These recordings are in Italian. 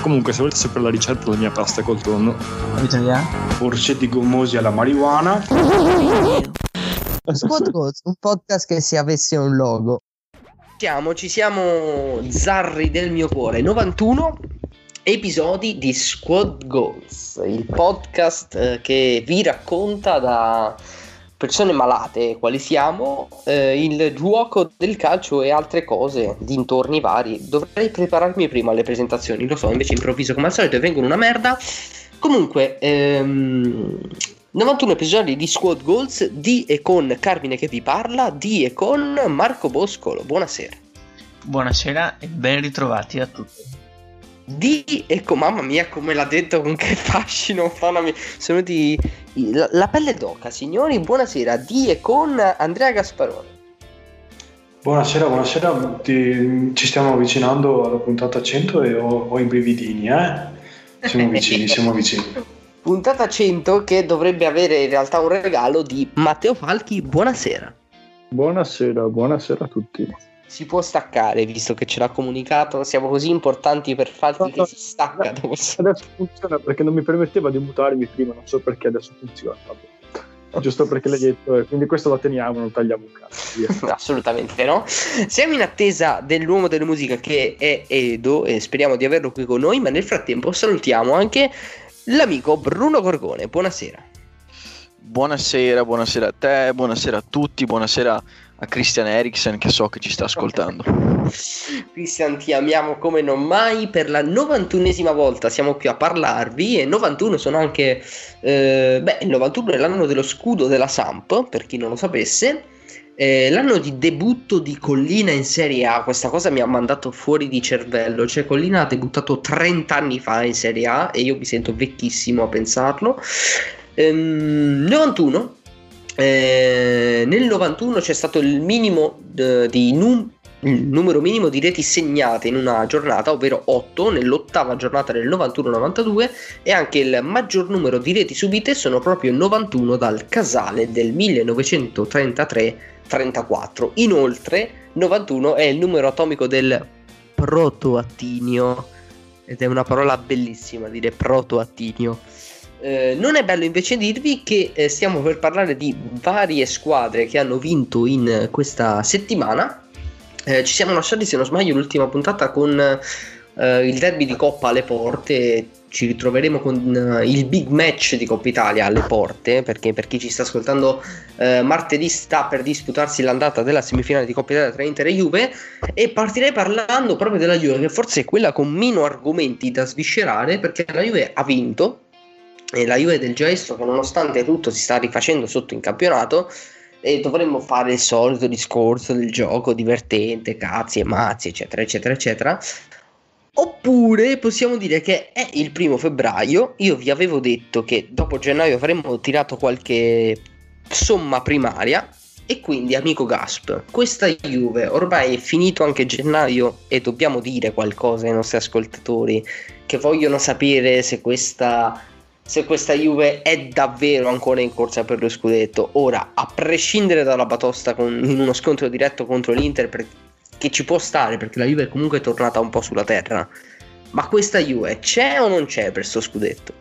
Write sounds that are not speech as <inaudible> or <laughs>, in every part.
Comunque, se volete sapere la ricetta della mia pasta col tonno? Orsetti gommosi alla marijuana. Squad Goals, un podcast che se avesse un logo. Siamo, ci siamo zarri del mio cuore 91 episodi di Squad Goals il podcast eh, che vi racconta da persone malate quali siamo eh, il gioco del calcio e altre cose dintorni vari. Dovrei prepararmi prima alle presentazioni lo so invece improvviso come al solito e vengono una merda. Comunque ehm, 91 episodi di Squad Goals di e con Carmine che vi parla di e con Marco Boscolo. Buonasera. Buonasera e ben ritrovati a tutti. Di ecco, mamma mia, come l'ha detto con che fascino. Fanno sono di la, la pelle d'oca, signori. Buonasera, di e con Andrea Gasparoni. Buonasera, buonasera. Ti- ci stiamo avvicinando alla puntata 100 e ho, ho i brividini, eh? Siamo vicini, <laughs> siamo vicini. Puntata 100 che dovrebbe avere in realtà un regalo di Matteo Falchi. Buonasera. buonasera, buonasera a tutti. Si può staccare visto che ce l'ha comunicato. Siamo così importanti per Falchi No, che no. si stacca il Adesso funziona perché non mi permetteva di mutarmi prima, non so perché adesso funziona. vabbè. Giusto perché l'hai detto, eh, quindi questo lo teniamo, non tagliamo un cazzo. <laughs> Assolutamente no. Siamo in attesa dell'uomo della musica che è Edo e speriamo di averlo qui con noi, ma nel frattempo salutiamo anche l'amico Bruno Gorgone. Buonasera. Buonasera, buonasera a te, buonasera a tutti, buonasera a Christian Eriksen che so che ci sta ascoltando. <laughs> Cristian, ti amiamo come non mai. Per la 91esima volta siamo qui a parlarvi. E 91 sono anche. eh, beh, il 91 è l'anno dello scudo della Samp, per chi non lo sapesse. L'anno di debutto di Collina in Serie A. Questa cosa mi ha mandato fuori di cervello. Cioè, Collina ha debuttato 30 anni fa in Serie A e io mi sento vecchissimo a pensarlo. Ehm, 91. Eh, nel 91 c'è stato il minimo eh, di num- numero minimo di reti segnate in una giornata, ovvero 8 nell'ottava giornata del 91-92 e anche il maggior numero di reti subite sono proprio 91 dal Casale del 1933-34. Inoltre 91 è il numero atomico del protoattinio ed è una parola bellissima dire protoattinio. Eh, non è bello invece dirvi che eh, stiamo per parlare di varie squadre che hanno vinto in questa settimana. Eh, ci siamo lasciati, se non sbaglio, l'ultima puntata con eh, il derby di Coppa alle porte. Ci ritroveremo con eh, il big match di Coppa Italia alle porte. Perché per chi ci sta ascoltando, eh, martedì sta per disputarsi l'andata della semifinale di Coppa Italia tra Inter e Juve. E partirei parlando proprio della Juve, che forse è quella con meno argomenti da sviscerare. Perché la Juve ha vinto e la Juve del gesto che nonostante tutto si sta rifacendo sotto in campionato e dovremmo fare il solito discorso del gioco divertente, cazzi e mazzi, eccetera, eccetera, eccetera. Oppure possiamo dire che è il primo febbraio. Io vi avevo detto che dopo gennaio avremmo tirato qualche somma primaria. E quindi, amico Gasp, questa Juve ormai è finito anche gennaio e dobbiamo dire qualcosa ai nostri ascoltatori che vogliono sapere se questa se questa Juve è davvero ancora in corsa per lo scudetto. Ora, a prescindere dalla batosta con, in uno scontro diretto contro l'Inter, per- che ci può stare perché la Juve è comunque tornata un po' sulla terra. Ma questa Juve c'è o non c'è per sto scudetto?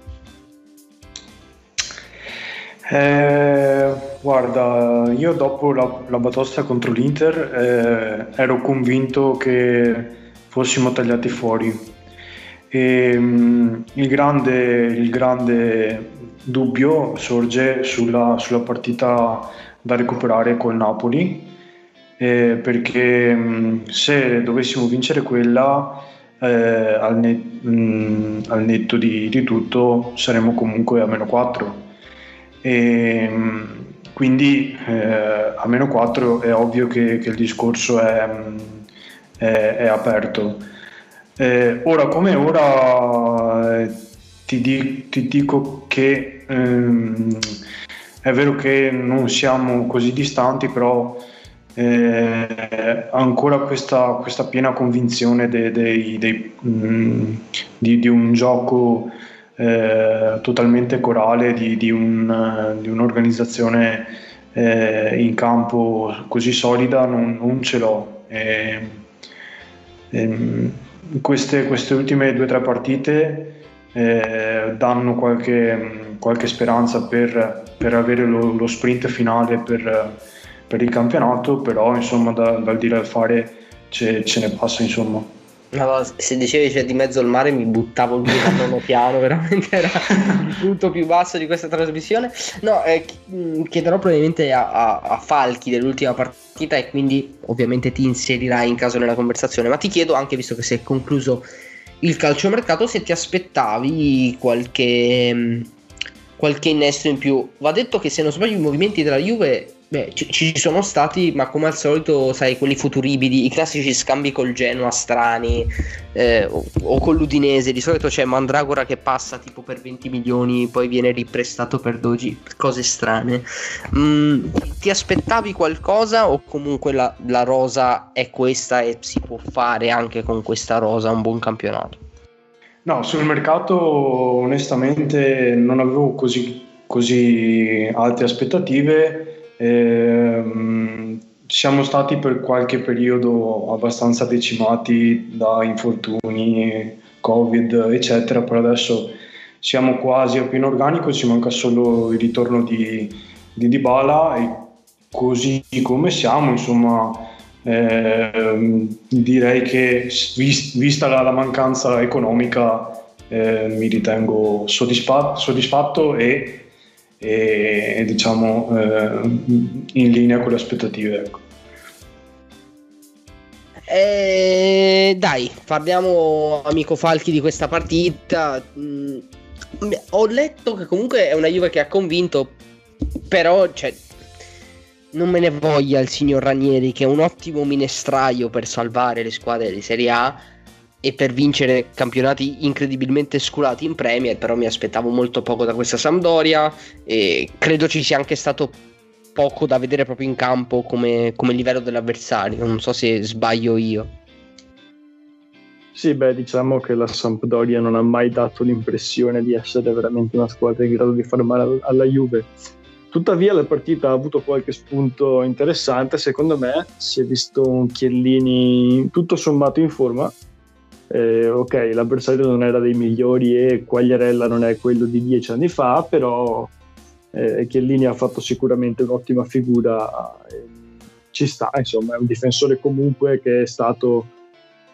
Eh, guarda, io dopo la, la batosta contro l'Inter eh, ero convinto che fossimo tagliati fuori. E, mm, il, grande, il grande dubbio sorge sulla, sulla partita da recuperare col Napoli, eh, perché se dovessimo vincere quella, eh, al, net- mm, al netto di, di tutto, saremmo comunque a meno 4. E, mm, quindi eh, a meno 4 è ovvio che, che il discorso è, è- è aperto. Eh, ora come ora eh, ti, di- ti dico che ehm, è vero che non siamo così distanti, però eh, ancora questa, questa, piena convinzione de, de, de, mh, di, di, un gioco eh, totalmente corale, di, di, un, di un'organizzazione eh, in campo così solida, non, non ce l'ho. E, e, queste, queste, ultime due o tre partite eh, danno qualche, qualche speranza per, per avere lo, lo sprint finale per per il campionato, però insomma da, dal dire al fare ce, ce ne passa insomma. No, se dicevi c'è di mezzo al mare mi buttavo giù da nono piano, veramente era il punto più basso di questa trasmissione. No, eh, mm, chiederò probabilmente a, a, a, Falchi dell'ultima partita e quindi ovviamente ti inserirai in caso nella conversazione, ma ti chiedo anche visto che si è concluso il calciomercato se ti aspettavi qualche, mm, qualche innesto in più. Va detto che se non sbaglio i movimenti della Juve Beh, ci, ci, sono stati, ma come al solito, sai, quelli futuribili, i classici scambi col Genoa strani eh, o, o, con l'Udinese. Di solito c'è Mandragora che passa tipo per 20 milioni, poi viene riprestato per 12, cose strane. Mm, ti aspettavi qualcosa o comunque la, la rosa è questa e si può fare anche con questa rosa un buon campionato? No, sul mercato onestamente non avevo così, così alte aspettative eh, siamo stati per qualche periodo abbastanza decimati da infortuni, Covid, eccetera, però adesso siamo quasi a pieno organico, ci manca solo il ritorno di, di Dybala e così come siamo, insomma, eh, direi che vis- vista la, la, mancanza economica eh, mi ritengo soddisfatto, soddisfatto e e diciamo eh, in linea con le aspettative. Ecco. Eh, dai, parliamo amico Falchi di questa partita. Mm, ho letto che comunque è una Juve che ha convinto, però cioè, non me ne voglia il signor Ranieri che è un ottimo minestraio per salvare le squadre di Serie A e per vincere campionati incredibilmente sculati in Premier, però mi aspettavo molto poco da questa Sampdoria e credo ci sia anche stato poco da vedere proprio in campo come, come livello dell'avversario, non so se sbaglio io. Sì, beh, diciamo che la Sampdoria non ha mai dato l'impressione di essere veramente una squadra in grado di fare male alla Juve. Tuttavia la partita ha avuto qualche spunto interessante, secondo me si è visto un Chiellini tutto sommato in forma, eh, ok, l'avversario non era dei migliori e Quagliarella non è quello di dieci anni fa, però eh, Chiellini ha fatto sicuramente un'ottima figura, eh, ci sta, insomma, è un difensore comunque che è stato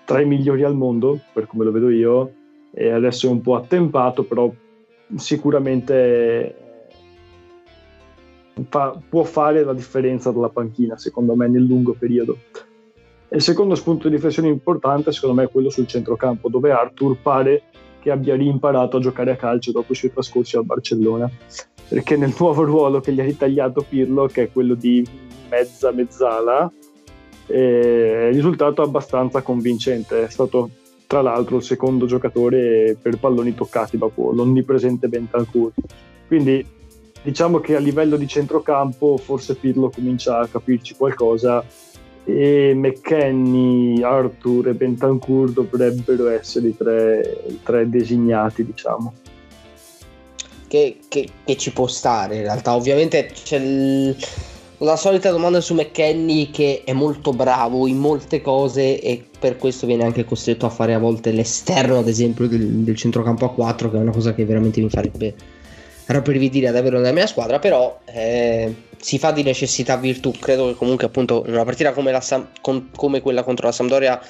tra i migliori al mondo, per come lo vedo io, e adesso è un po' attempato, però sicuramente fa, può fare la differenza dalla panchina, secondo me, nel lungo periodo. E il secondo spunto di riflessione importante, secondo me, è quello sul centrocampo, dove Arthur pare che abbia rimparato a giocare a calcio dopo i suoi trascorsi al Barcellona. Perché nel nuovo ruolo che gli ha ritagliato Pirlo, che è quello di mezza mezzala, è risultato abbastanza convincente. È stato tra l'altro il secondo giocatore per palloni toccati dopo l'onnipresente Bentancur. Quindi diciamo che a livello di centrocampo forse Pirlo comincia a capirci qualcosa e McKenny, Arthur e Bentancur dovrebbero essere i tre, i tre designati, diciamo. Che, che, che, ci può stare in realtà. Ovviamente c'è il, la solita domanda su McKenny che è molto bravo in molte cose e per questo viene anche costretto a fare a volte l'esterno, ad esempio, del, del centrocampo a 4, che è una cosa che veramente mi farebbe rabbrividire ad averlo nella mia squadra, però eh, si fa di necessità virtù. Credo che comunque appunto una partita come, la Sam- con- come quella contro la Sampdoria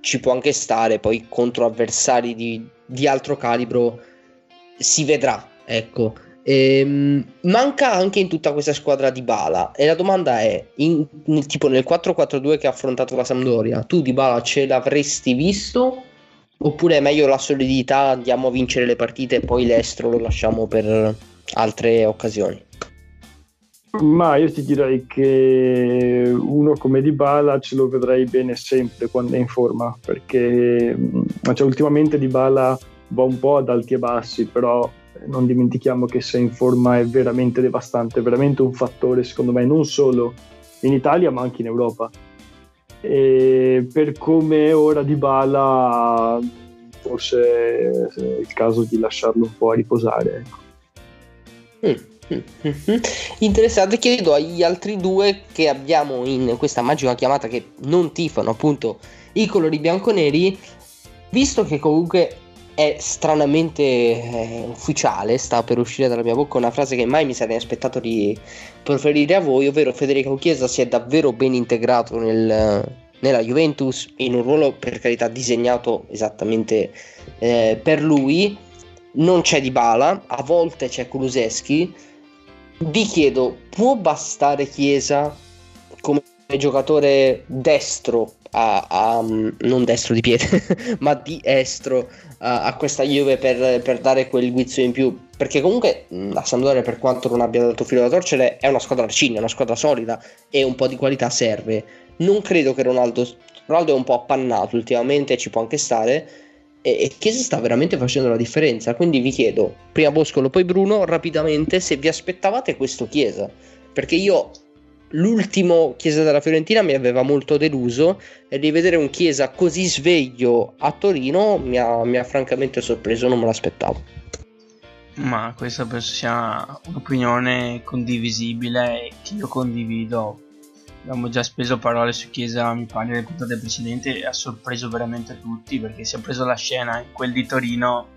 ci può anche stare, poi contro avversari di, di altro calibro si vedrà, ecco. Ehm, manca anche in tutta questa squadra di Bala e la domanda è, in, tipo nel 4-4-2 che ha affrontato la Sampdoria, tu di Bala ce l'avresti visto? Oppure è meglio la solidità, andiamo a vincere le partite e poi l'estro lo lasciamo per altre occasioni? Ma io ti direi che uno come Dybala ce lo vedrei bene sempre quando è in forma, perché cioè, ultimamente Dybala va un po' ad alti e bassi, però non dimentichiamo che se in forma è veramente devastante, è veramente un fattore secondo me non solo in Italia ma anche in Europa. E per come ora di Bala forse è il caso di lasciarlo un po' a riposare. Ecco. Mm. <laughs> Interessante, chiedo agli altri due che abbiamo in questa magica chiamata che non tifano appunto i colori bianconeri, visto che comunque è stranamente eh, ufficiale, sta per uscire dalla mia bocca una frase che mai mi sarei aspettato di proferire a voi, ovvero Federico Chiesa si è davvero ben integrato nel, nella Juventus in un ruolo per carità disegnato esattamente eh, per lui. Non c'è Di Bala, a volte c'è Kuluseschi. Vi chiedo, può bastare Chiesa come giocatore destro a, a, non destro di piede, <laughs> ma di estro a, questa Juve per, per, dare quel guizzo in più. Perché comunque la Sampdoria, per quanto non abbia dato filo da torcere, è una squadra arcigna, una squadra solida e un po' di qualità serve. Non credo che Ronaldo, Ronaldo è un po' appannato ultimamente, ci può anche stare. E, e Chiesa sta veramente facendo la differenza. Quindi vi chiedo, prima Boscolo, poi Bruno, rapidamente, se vi aspettavate questo Chiesa. Perché io l'ultimo Chiesa della Fiorentina mi aveva molto deluso e rivedere un Chiesa così sveglio a Torino mi ha, mi ha francamente sorpreso, non me l'aspettavo. Ma questa penso sia un'opinione condivisibile e che io condivido. Abbiamo già speso parole su Chiesa, mi pare, nelle puntate precedenti e ha sorpreso veramente tutti perché si è preso la scena in quel di Torino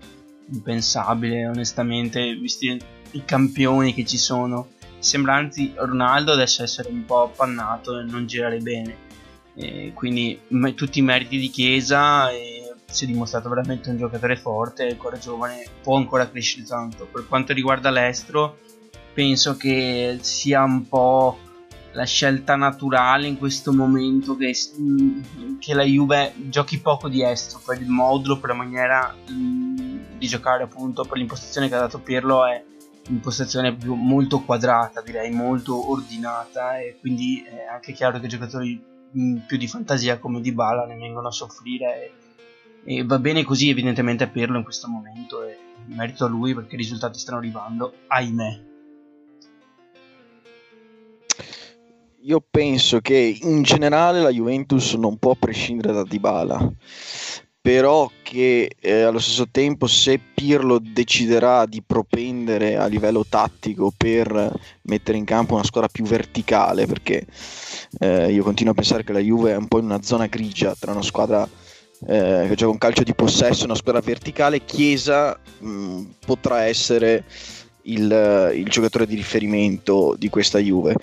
impensabile, onestamente, visti i campioni che ci sono sembra anzi Ronaldo adesso essere un po' appannato e non girare bene. E quindi m- tutti i meriti di Chiesa e si è dimostrato veramente un giocatore forte, ancora giovane, può ancora crescere tanto. Per quanto riguarda l'estro, penso che sia un po' la scelta naturale in questo momento che, che la Juve giochi poco di estro per il modulo, per la maniera di giocare appunto, per l'impostazione che ha dato Pirlo è impostazione più, molto quadrata, direi molto ordinata e quindi è anche chiaro che giocatori più di fantasia come Di Bala ne vengono a soffrire e, e, va bene così evidentemente a Pirlo in questo momento e merito a lui perché i risultati stanno arrivando, ahimè. Io penso che in generale la Juventus non può prescindere da Dybala però che eh, allo stesso tempo se Pirlo deciderà di propendere a livello tattico per mettere in campo una squadra più verticale, perché eh, io continuo a pensare che la Juve è un po' in una zona grigia tra una squadra eh, che gioca un calcio di possesso e una squadra verticale, Chiesa mh, mm, potrà essere il, il giocatore di riferimento di questa Juve,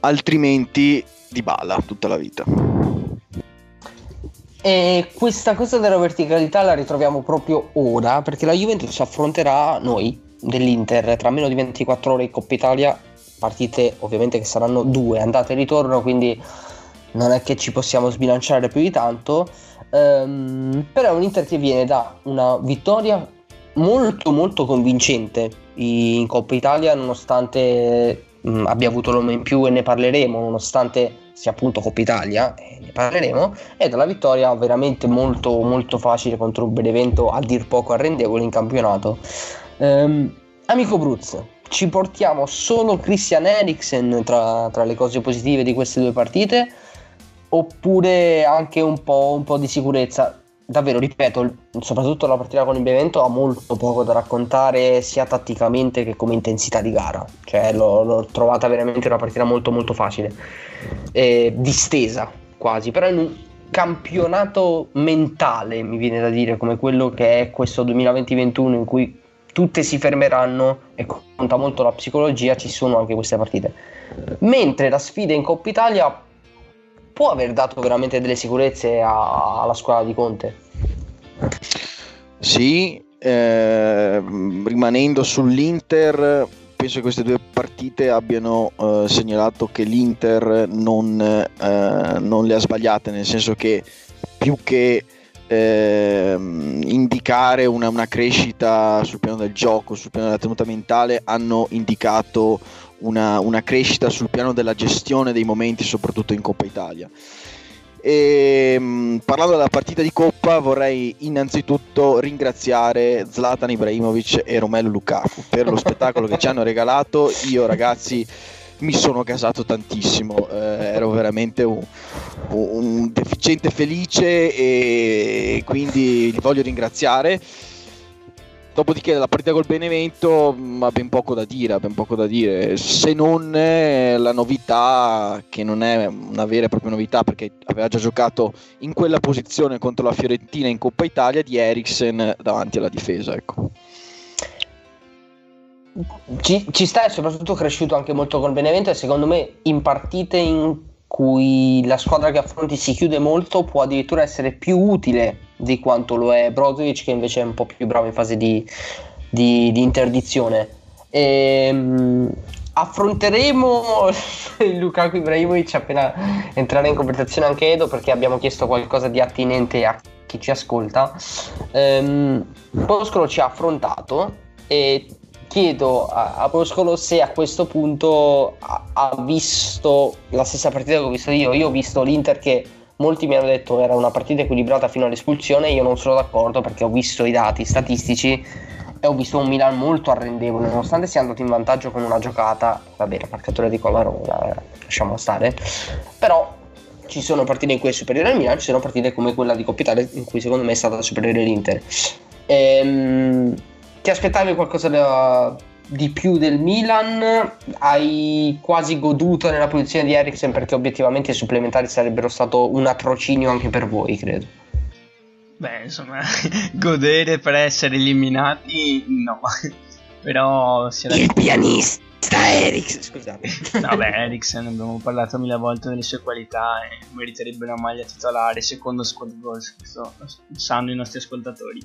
altrimenti di bala tutta la vita. E questa cosa della verticalità la ritroviamo proprio ora perché la Juventus affronterà noi dell'Inter tra meno di 24 ore in Coppa Italia, partite ovviamente che saranno due, andate e ritorno, quindi non è che ci possiamo sbilanciare più di tanto. Um, però è un Inter che viene da una vittoria molto molto convincente in Coppa Italia nonostante um, abbia avuto l'uomo in più e ne parleremo nonostante sia appunto Coppa Italia, e ne parleremo, e dalla vittoria veramente molto molto facile contro un Benevento a dir poco arrendevole in campionato. Um, amico Bruz, ci portiamo solo Christian Eriksen tra, tra, le cose positive di queste due partite oppure anche un po', un po', di sicurezza? Davvero, ripeto, soprattutto la partita con il Benevento ha molto poco da raccontare sia tatticamente che come intensità di gara, cioè l'ho, l'ho trovata veramente una partita molto molto facile eh, distesa quasi, però in un campionato mentale, mi viene da dire, come quello che è questo 2020-21 in cui tutte si fermeranno e conta molto la psicologia, ci sono anche queste partite. Mentre la sfida in Coppa Italia può aver dato veramente delle sicurezze a, alla squadra di Conte. Sì, eh, rimanendo sull'Inter, penso che queste due partite abbiano eh, segnalato che l'Inter non, eh, non, le ha sbagliate, nel senso che più che eh, indicare una, una, crescita sul piano del gioco, sul piano della tenuta mentale, hanno indicato una, una crescita sul piano della gestione dei momenti, soprattutto in Coppa Italia. E, mh, parlando della partita di Coppa, vorrei innanzitutto ringraziare Zlatan Ibrahimovic e Romelu Lukaku per lo spettacolo che ci hanno regalato. Io, ragazzi, mi sono gasato tantissimo, eh, ero veramente un, un deficiente felice e quindi li voglio ringraziare. Dopodiché la partita col Benevento mh, ha ben poco da dire, ben poco da dire, se non la novità, che non è una vera e propria novità perché aveva già giocato in quella posizione contro la Fiorentina in Coppa Italia di Eriksen davanti alla difesa. Ecco. Ci, ci sta e soprattutto cresciuto anche molto col Benevento e secondo me in partite in cui la squadra che affronti si chiude molto può addirittura essere più utile di quanto lo è Brozovic che invece è un po' più bravo in fase di, di, di interdizione. Ehm, affronteremo <laughs> Lukaku Ibrahimovic appena entrerà in conversazione anche Edo perché abbiamo chiesto qualcosa di attinente a chi ci ascolta. Ehm, Poscolo ci ha affrontato e chiedo a, a Poscolo se a questo punto ha, ha, visto la stessa partita che ho visto io. Io ho visto l'Inter che molti mi hanno detto era una partita equilibrata fino all'espulsione. Io non sono d'accordo perché ho visto i dati statistici e ho visto un Milan molto arrendevole, nonostante sia andato in vantaggio con una giocata. Va bene, marcatore di Colarona, lasciamo stare. Però ci sono partite in cui è superiore al Milan, ci sono partite come quella di Coppa Italia in cui secondo me è stata superiore l'Inter. Ehm ti aspettavi qualcosa da, di più del Milan? Hai quasi goduto nella posizione di Eriksen perché obiettivamente i supplementari sarebbero stato un atrocinio anche per voi, credo. Beh, insomma, <laughs> godere per essere eliminati, no. <laughs> Però si era... Il pianista Eriksen, scusate. <laughs> no, beh, Eriksen, abbiamo parlato mille volte delle sue qualità e meriterebbe una maglia titolare, secondo squad goals, questo lo sanno i nostri ascoltatori.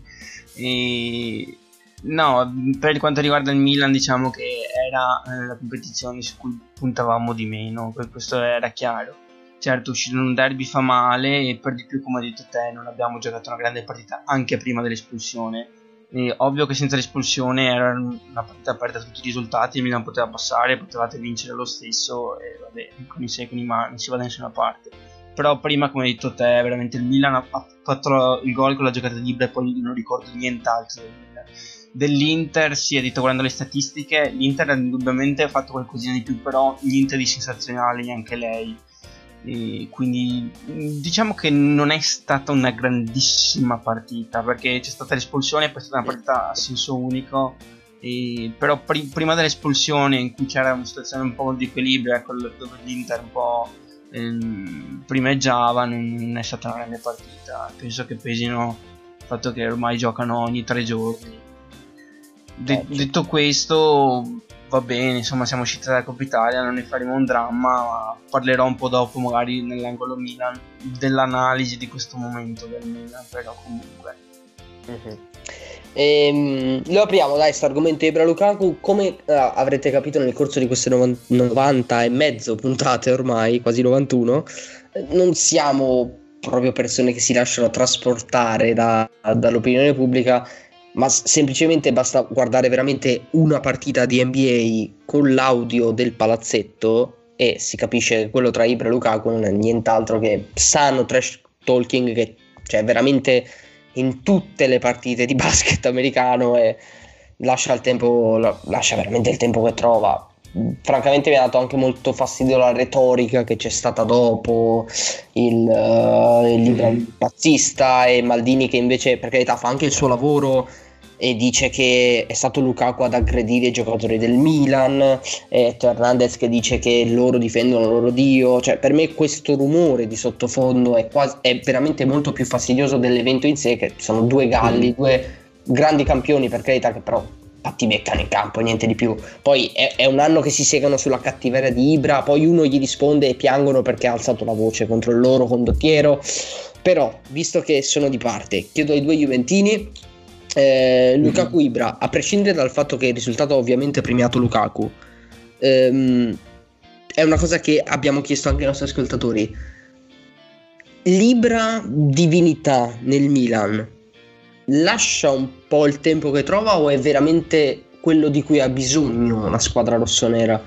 E No, per quanto riguarda il Milan diciamo che era eh, la competizione su cui puntavamo di meno, questo era chiaro. Certo, uscire in un derby fa male e per di più, come hai detto te, non abbiamo giocato una grande partita anche prima dell'espulsione. E ovvio che senza l'espulsione era una partita aperta a tutti i risultati, il Milan poteva passare, potevate vincere lo stesso e vabbè, con i sei mani non si va da nessuna parte. Però prima, come hai detto te, veramente il Milan ha fatto il gol con la giocata libera e poi non ricordo nient'altro del Milan dell'Inter, si è detto guardando le statistiche, l'Inter ha indubbiamente fatto qualcosina di più, però l'Inter di sensazionale anche lei. E quindi diciamo che non è stata una grandissima partita perché c'è stata l'espulsione e poi è stata una partita a senso unico e, però pri- prima dell'espulsione in cui c'era una situazione un po' di equilibrio ecco, dove l'Inter un po' ehm, primeggiava non è stata una grande partita. Penso che pesino il fatto che ormai giocano ogni tre giorni De- eh, detto questo, va bene, insomma, siamo usciti dalla Coppa Italia, non ne faremo un dramma, ma parlerò un po' dopo, magari nell'angolo Milan, dell'analisi di questo momento del Milan, però comunque. Mm-hmm. Ehm, lo apriamo, dai, questo argomento Ibra Lukaku. Come eh, avrete capito nel corso di queste 90 e mezzo puntate ormai, quasi 91, non siamo proprio persone che si lasciano trasportare da, dall'opinione pubblica ma semplicemente basta guardare veramente una partita di NBA con l'audio del palazzetto e si capisce che quello tra Ibra e Lukaku non è nient'altro che sano trash talking che c'è veramente in tutte le partite di <laughs> basket americano e lascia tempo lascia veramente il tempo che trova francamente mi ha dato anche molto fastidio la retorica che c'è stata dopo il, uh, il libro pazzista e Maldini che invece per carità fa anche il suo lavoro e dice che è stato Lukaku ad aggredire i giocatori del Milan e Hernandez che dice che loro difendono il loro dio cioè per me questo rumore di sottofondo è, quasi, è veramente molto più fastidioso dell'evento in sé che sono due galli, mm. due grandi campioni per carità che però fatti beccano in campo, niente di più. Poi è, è, un anno che si segano sulla cattiveria di Ibra, poi uno gli risponde e piangono perché ha alzato la voce contro il loro condottiero. Però, visto che sono di parte, chiedo ai due Juventini, eh, Lukaku Ibra, a prescindere dal fatto che il risultato ha ovviamente premiato Lukaku, ehm, è una cosa che abbiamo chiesto anche ai nostri ascoltatori. Libra divinità nel Milan lascia un po' il tempo che trova o è veramente quello di cui ha bisogno la squadra rossonera?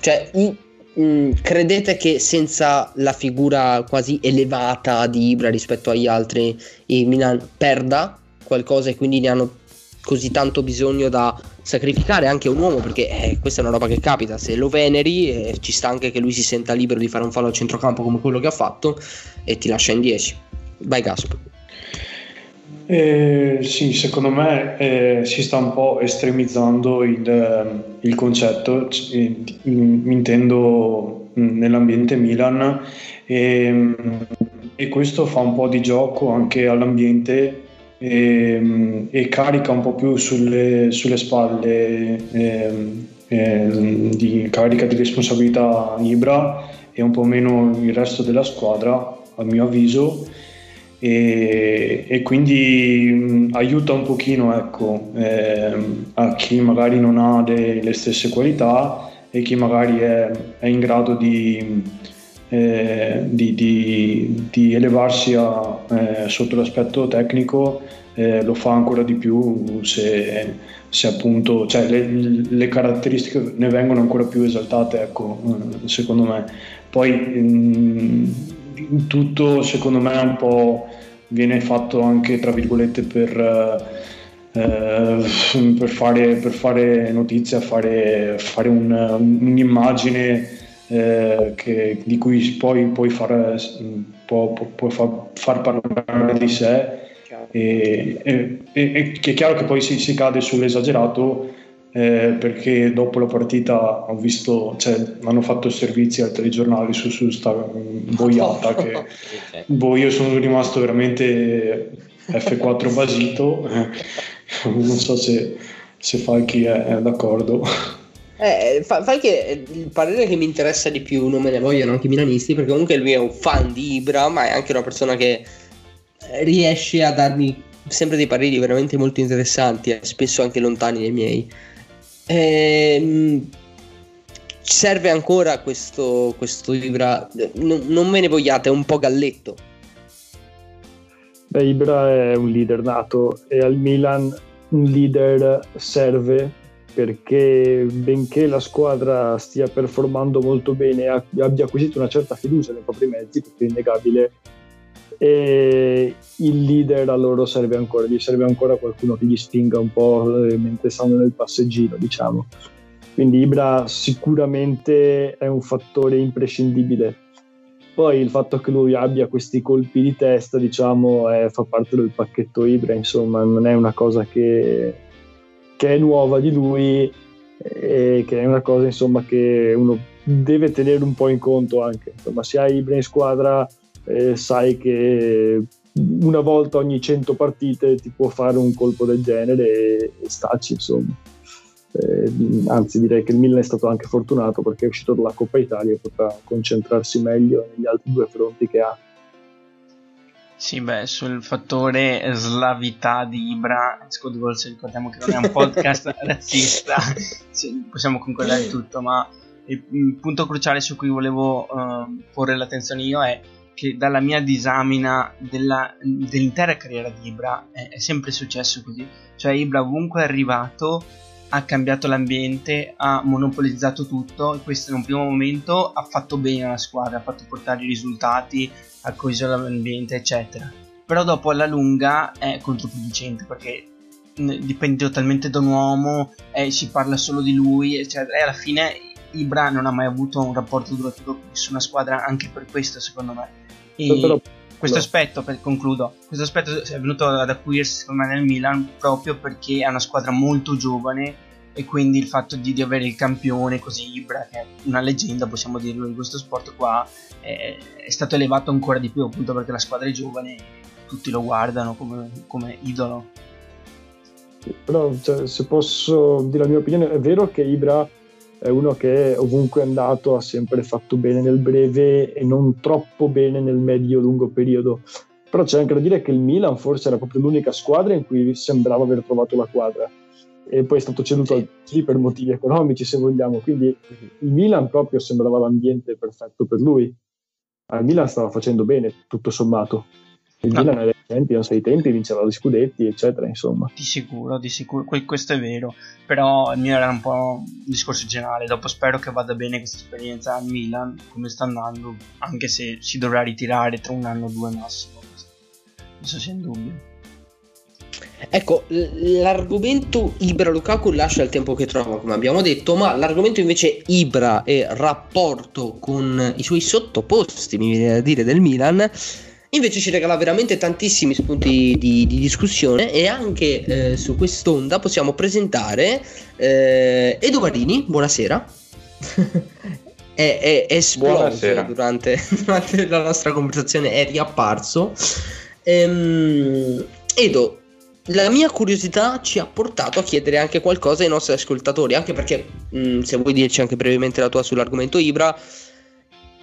Cioè, mh, mm, credete che senza la figura quasi elevata di Ibra rispetto agli altri il Milan perda qualcosa e quindi ne hanno così tanto bisogno da sacrificare anche un uomo? Perché eh, questa è una roba che capita. Se lo veneri eh, ci sta anche che lui si senta libero di fare un fallo al centrocampo come quello che ha fatto e ti lascia in 10 vai Gasp eh, sì, secondo me eh, si sta un po' estremizzando il, ehm, il concetto, mi intendo mm, nell'ambiente Milan e, e, questo fa un po' di gioco anche all'ambiente e, e carica un po' più sulle, sulle spalle eh, di carica di responsabilità Ibra e un po' meno il resto della squadra a mio avviso e, e quindi mh, aiuta un pochino ecco, eh, a chi magari non ha le, le, stesse qualità e chi magari è, è in grado di, eh, di, di, di elevarsi a, eh, sotto l'aspetto tecnico eh, lo fa ancora di più se, se appunto cioè le, le, caratteristiche ne vengono ancora più esaltate ecco, eh, secondo me. Poi mh, tutto secondo me un po' viene fatto anche tra virgolette per, eh, per, fare, per fare, notizia, fare, fare un, un'immagine eh, che, di cui poi puoi far, può, può far, far, parlare di sé. E, e, e, è chiaro che poi si, si cade sull'esagerato eh, perché dopo la partita ho visto, cioè, hanno fatto servizi al telegiornale su, su sta boiata che <laughs> boh, io sono rimasto veramente F4 basito, <laughs> non so se, se Falchi è, è d'accordo. Eh, Falchi è il parere che mi interessa di più, non me ne vogliono anche i milanisti, perché comunque lui è un fan di Ibra, ma è anche una persona che riesce a darmi sempre dei pareri veramente molto interessanti, spesso anche lontani dai miei. Ehm, serve ancora questo, questo Ibra? Non, non me ne vogliate, è un po' galletto. Beh, Ibra è un leader nato e al Milan un leader serve perché benché la squadra stia performando molto bene e abbia acquisito una certa fiducia nei propri mezzi, perché è innegabile, e il leader a loro serve ancora, gli serve ancora qualcuno che gli spinga un po' eh, mentre stanno nel passeggino, diciamo. Quindi Ibra sicuramente è un fattore imprescindibile. Poi il fatto che lui abbia questi colpi di testa, diciamo, è, fa parte del pacchetto Ibra, insomma, non è una cosa che, che è nuova di lui e che è una cosa, insomma, che uno deve tenere un po' in conto anche. Insomma, se hai Ibra in squadra eh, sai che una volta ogni 100 partite ti può fare un colpo del genere e, e staci insomma. Eh, anzi direi che il Milan è stato anche fortunato perché è uscito dalla Coppa Italia e potrà concentrarsi meglio negli altri due fronti che ha. Sì, beh, sul fattore slavità di Ibra, Scott ricordiamo che non è un podcast <laughs> razzista, possiamo concordare tutto, ma il, il, punto cruciale su cui volevo uh, porre l'attenzione io è che dalla mia disamina della, dell'intera carriera di Ibra è, è, sempre successo così. Cioè Ibra ovunque è arrivato ha cambiato l'ambiente, ha monopolizzato tutto e questo in un primo momento ha fatto bene alla squadra, ha fatto portare i risultati, ha coeso l'ambiente eccetera. Però dopo alla lunga è controproducente perché dipende totalmente da un uomo, eh, si parla solo di lui, eccetera, e alla fine Ibra non ha mai avuto un rapporto duraturo con nessuna squadra, anche per questo secondo me. E questo aspetto, per, concludo, questo aspetto è venuto ad acuirsi secondo me nel Milan proprio perché è una squadra molto giovane e quindi il fatto di, di, avere il campione così Ibra che è una leggenda possiamo dirlo in questo sport qua è, è, stato elevato ancora di più appunto perché la squadra è giovane e tutti lo guardano come, come idolo. Però cioè, se posso dire la mia opinione è vero che Ibra è uno che ovunque è andato ha sempre fatto bene nel breve e non troppo bene nel medio-lungo periodo. Però c'è anche da dire che il Milan forse era proprio l'unica squadra in cui sembrava aver trovato la quadra e poi è stato ceduto sì. per motivi economici se vogliamo, quindi il Milan proprio sembrava l'ambiente perfetto per lui. Al Milan stava facendo bene tutto sommato. Il no. Milan è Champions ai tempi, vincerà gli scudetti, eccetera, insomma. Di sicuro, di sicuro, questo è vero, però il mio era un po' un discorso generale, dopo spero che vada bene questa esperienza al Milan, come sta andando, anche se si dovrà ritirare tra un anno o due massimo, questo sia in dubbio. Ecco, l'argomento Ibra-Lukaku lascia il tempo che trova, come abbiamo detto, ma l'argomento invece Ibra e rapporto con i suoi sottoposti, mi viene da dire, del Milan, invece ci regala veramente tantissimi spunti di, di discussione e anche eh, su quest'onda possiamo presentare eh, Edo Guardini, buonasera. <laughs> è, è, è esploso durante, <laughs> durante, la nostra conversazione, è riapparso. Ehm, Edo, la mia curiosità ci ha portato a chiedere anche qualcosa ai nostri ascoltatori, anche perché mh, mm, se vuoi dirci anche brevemente la tua sull'argomento Ibra,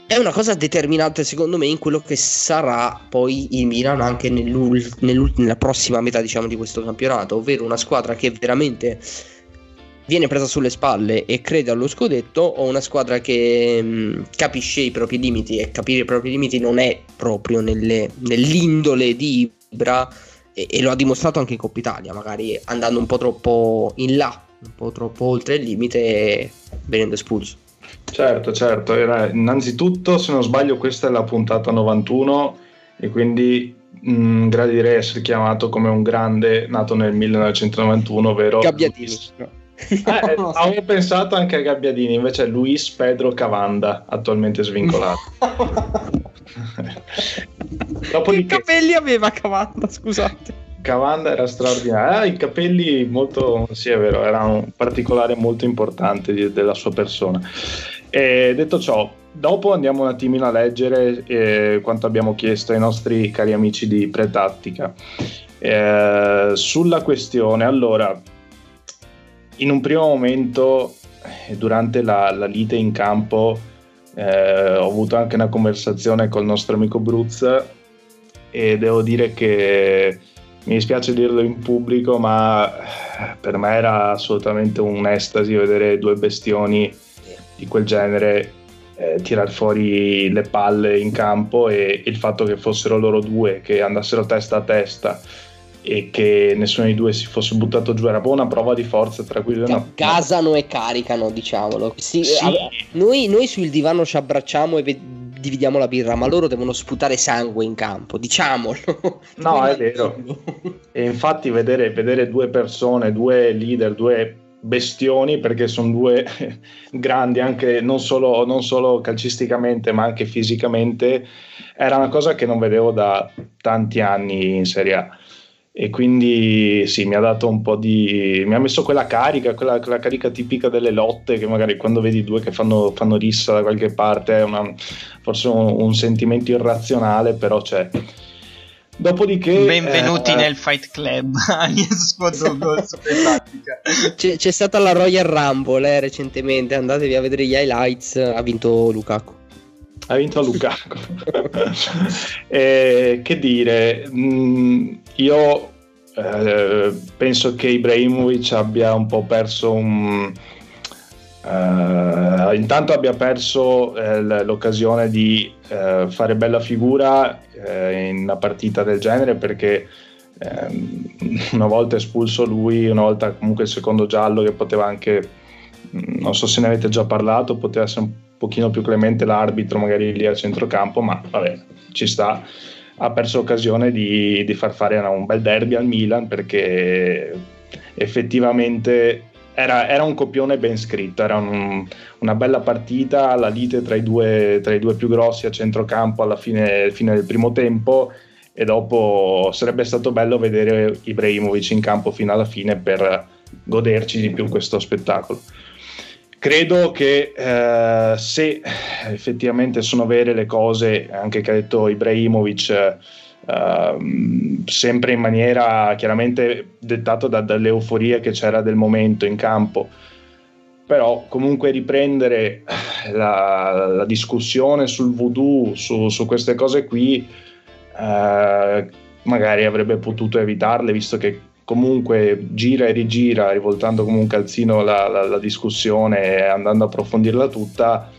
è una cosa determinante secondo me in quello che sarà poi il Milan anche nella prossima metà diciamo di questo campionato, ovvero una squadra che veramente viene presa sulle spalle e crede allo scudetto o una squadra che mh, mm, capisce i propri limiti e capire i propri limiti non è proprio nelle, nell'indole di Ibra e, e, lo ha dimostrato anche in Coppa Italia, magari andando un po' troppo in là, un po' troppo oltre il limite venendo espulso. Certo, certo, era, innanzitutto se non sbaglio questa è la puntata 91 e quindi mh, mm, gradirei essere chiamato come un grande nato nel 1991, ovvero Gabbiadini. Luis... <laughs> Eh, avevo pensato anche a Gabbiadini, invece è Luis Pedro Cavanda, attualmente svincolato. <laughs> Dopodiché... Che capelli aveva Cavanda, scusate. Cavanda era straordinario. Ah, i capelli molto, sì è vero, era un particolare molto importante di, della sua persona. E detto ciò, dopo andiamo un attimino a leggere eh, quanto abbiamo chiesto ai nostri cari amici di Pretattica. Eh, sulla questione, allora, in un primo momento, eh, durante la, la lite in campo, eh, ho avuto anche una conversazione col nostro amico Bruz e devo dire che mi dispiace dirlo in pubblico, ma per me era assolutamente un'estasi vedere due bestioni di quel genere eh, tirar fuori le palle in campo e il fatto che fossero loro due che andassero testa a testa e che nessuno dei due si fosse buttato giù era una prova di forza tra cui no, gasano e caricano diciamolo sì, sì. Noi, noi, sul divano ci abbracciamo e ve- dividiamo la birra ma loro devono sputare sangue in campo diciamolo. <laughs> No è vero. E infatti vedere, vedere due persone due leader due bestioni perché sono due <laughs> grandi anche non solo, non solo calcisticamente ma anche fisicamente era una cosa che non vedevo da tanti anni in Serie A e quindi sì, mi ha dato un po' di... mi ha messo quella carica, quella, quella carica tipica delle lotte che magari quando vedi due che fanno, fanno rissa da qualche parte è una, forse un, un, sentimento irrazionale, però c'è. Dopodiché... Benvenuti eh, nel Fight Club, <laughs> <laughs> c'è, c'è stata la Royal Rumble eh, recentemente, andatevi a vedere gli highlights, ha vinto Lukaku ha vinto Lukaku. <laughs> eh, che dire, mh, mm, io eh, penso che Ibrahimovic abbia un po' perso un... Uh, intanto abbia perso eh, l'occasione di eh, fare bella figura eh, in una partita del genere perché ehm, una volta espulso lui, una volta comunque il secondo giallo che poteva anche, mm, non so se ne avete già parlato, poteva essere un pochino più clemente l'arbitro magari lì a centrocampo, ma vabbè, ci sta. Ha perso l'occasione di, di far fare un bel derby al Milan perché effettivamente era, era, un copione ben scritto, era un, una bella partita, la lite tra i, due, tra i, due, più grossi a centrocampo alla fine, fine, del primo tempo e dopo sarebbe stato bello vedere Ibrahimovic in campo fino alla fine per goderci di più questo spettacolo. Credo che eh, se effettivamente sono vere le cose, anche che ha detto Ibrahimovic, eh, sempre in maniera chiaramente dettata da, dall'euforia che c'era del momento in campo, però comunque riprendere la, la discussione sul voodoo, su, su queste cose qui, eh, magari avrebbe potuto evitarle, visto che comunque gira e rigira, rivoltando come un calzino la, la, la discussione e andando a approfondirla tutta,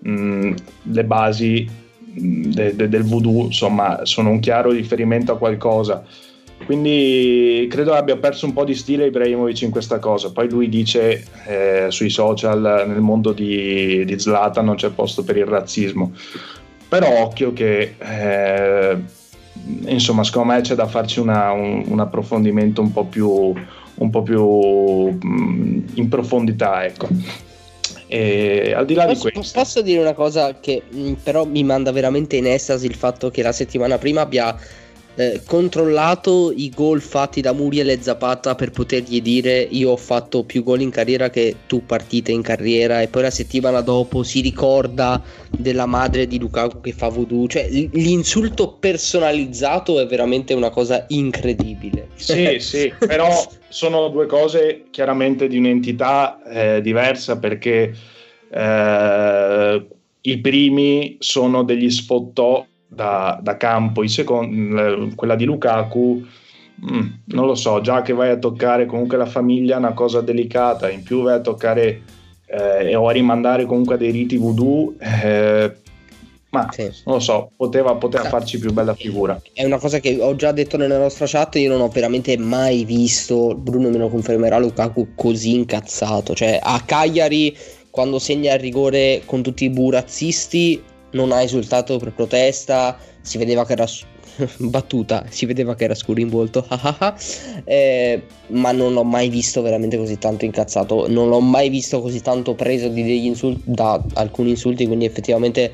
mh, le basi de, de, del voodoo, insomma, sono un chiaro riferimento a qualcosa. Quindi credo abbia perso un po' di stile Ibrahimovic in questa cosa. Poi lui dice eh, sui social nel mondo di, di Zlatan non c'è posto per il razzismo. Però occhio che eh, insomma, secondo me c'è da farci una, un, un, approfondimento un po' più, un po più mm, in profondità. Ecco. E al di là posso, di questo, posso dire una cosa che mm, però mi manda veramente in estasi il fatto che la settimana prima abbia eh, controllato i gol fatti da Muriel e Zapata per potergli dire io ho fatto più gol in carriera che tu partite in carriera e poi la settimana dopo si ricorda della madre di Lukaku che fa voodoo. Cioè l'insulto personalizzato è veramente una cosa incredibile. Sì sì però sono due cose chiaramente di un'entità eh, diversa perché eh, i primi sono degli sfottò da, da campo, secondi, quella di Lukaku, mm, non lo so, già che vai a toccare comunque la famiglia è una cosa delicata, in più vai a toccare eh, o a rimandare comunque a dei riti voodoo, eh, ma sì. non lo so, poteva, poteva sì. farci più bella figura. È una cosa che ho già detto nella nostra chat, io non ho veramente mai visto, Bruno me lo confermerà, Lukaku così incazzato, cioè a Cagliari quando segna il rigore con tutti i burazzisti non ha esultato per protesta, si vedeva che era <laughs> battuta, si vedeva che era scuro in volto, <laughs> eh, ma non l'ho mai visto veramente così tanto incazzato, non l'ho mai visto così tanto preso insulti, da alcuni insulti, quindi effettivamente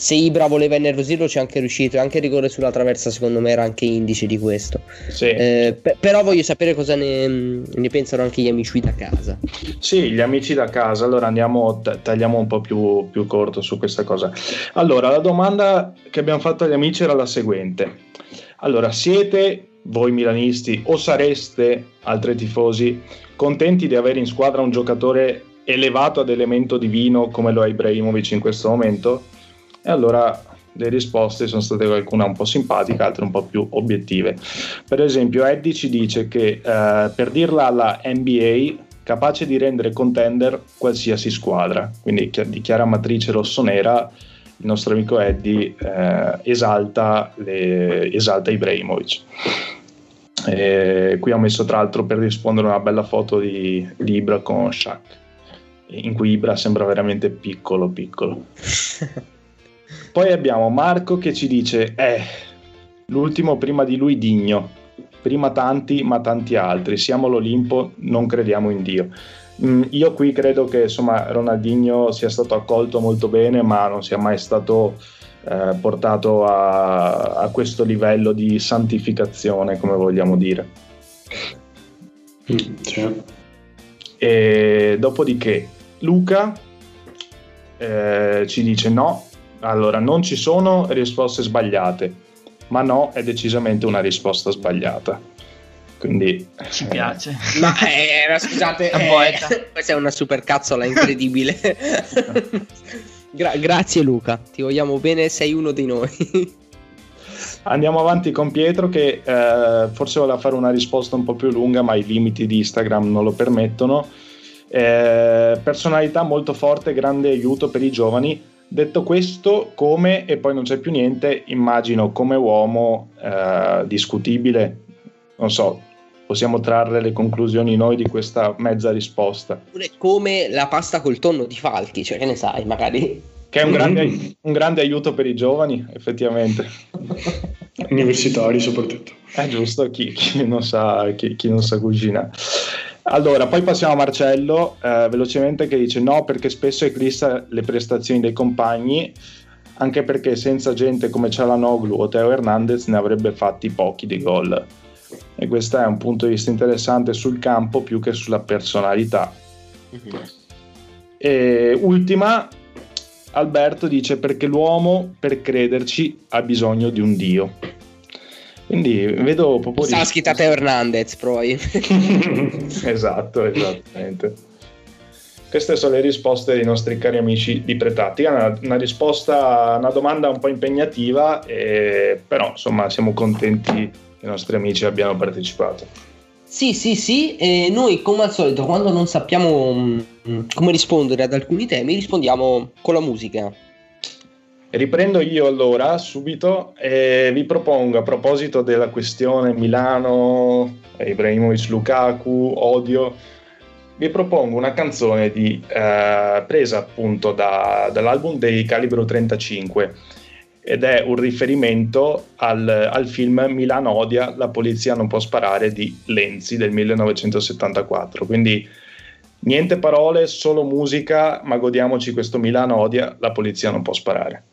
se Ibra voleva innervosirlo c'è anche riuscito. E anche il rigore sulla traversa secondo me era anche indice di questo. Sì. eh, p- però voglio sapere cosa ne, ne, pensano anche gli amici da casa. Sì gli amici da casa. Allora andiamo t- tagliamo un po' più, più corto su questa cosa. Allora la domanda che abbiamo fatto agli amici era la seguente. Allora siete voi milanisti o sareste altri tifosi contenti di avere in squadra un giocatore elevato ad elemento divino come lo è Ibrahimovic in questo momento e allora le risposte sono state alcune un po' simpatiche, altre un po' più obiettive. Per esempio, Eddie ci dice che eh, per dirla alla NBA, capace di rendere contender qualsiasi squadra, quindi di chiara matrice rossonera, il nostro amico Eddie eh, esalta, le, esalta Ibrahimovic. E qui ho messo tra l'altro per rispondere una bella foto di, di Ibra con Shaq, in cui Ibra sembra veramente piccolo piccolo. <laughs> Poi abbiamo Marco che ci dice, eh, l'ultimo prima di lui Digno, prima tanti ma tanti altri, siamo l'Olimpo, non crediamo in Dio. Mm, io qui credo che insomma Ronaldinho sia stato accolto molto bene ma non sia mai stato eh, portato a, a, questo livello di santificazione come vogliamo dire. Mm, sì. E dopodiché Luca eh, ci dice no, allora, non ci sono risposte sbagliate, ma no è decisamente una risposta sbagliata. Quindi ci piace. Eh. Ma eh, scusate, eh, <laughs> questa è una super cazzola incredibile. <laughs> Gra- grazie Luca, ti vogliamo bene, sei uno di noi. Andiamo avanti con Pietro che eh, forse voleva fare una risposta un po' più lunga, ma i limiti di Instagram non lo permettono. Eh, personalità molto forte, grande aiuto per i giovani Detto questo, come e poi non c'è più niente, immagino come uomo eh, discutibile, non so, possiamo trarre le conclusioni noi di questa mezza risposta. Come la pasta col tonno di Falti, cioè che ne sai, magari. Che è un grande, un grande aiuto per i giovani, effettivamente. Universitari soprattutto. È giusto, chi, chi, non sa, chi, chi non sa cucinare. Allora, poi passiamo a Marcello, eh, velocemente, che dice no perché spesso eclissa le prestazioni dei compagni, anche perché senza gente come Cialanoglu o Teo Hernandez ne avrebbe fatti pochi di gol. E questo è un punto di vista interessante sul campo più che sulla personalità. Mm-hmm. E ultima, Alberto dice perché l'uomo per crederci ha bisogno di un dio. Quindi vedo proprio... Stava scritta Teo Hernandez, poi. <laughs> esatto, esattamente. Queste sono le risposte dei nostri cari amici di Pretattica, una, una risposta, una domanda un po' impegnativa, eh, però insomma siamo contenti che i nostri amici abbiano partecipato. Sì, sì, sì, e noi come al solito quando non sappiamo mm, come rispondere ad alcuni temi rispondiamo con la musica. Riprendo io allora subito e vi propongo a proposito della questione Milano, Ibrahimovic Lukaku, odio, vi propongo una canzone di, eh, presa appunto da, dall'album dei Calibro 35 ed è un riferimento al, al, film Milano odia, la polizia non può sparare di Lenzi del 1974. Quindi niente parole, solo musica, ma godiamoci questo Milano odia, la polizia non può sparare.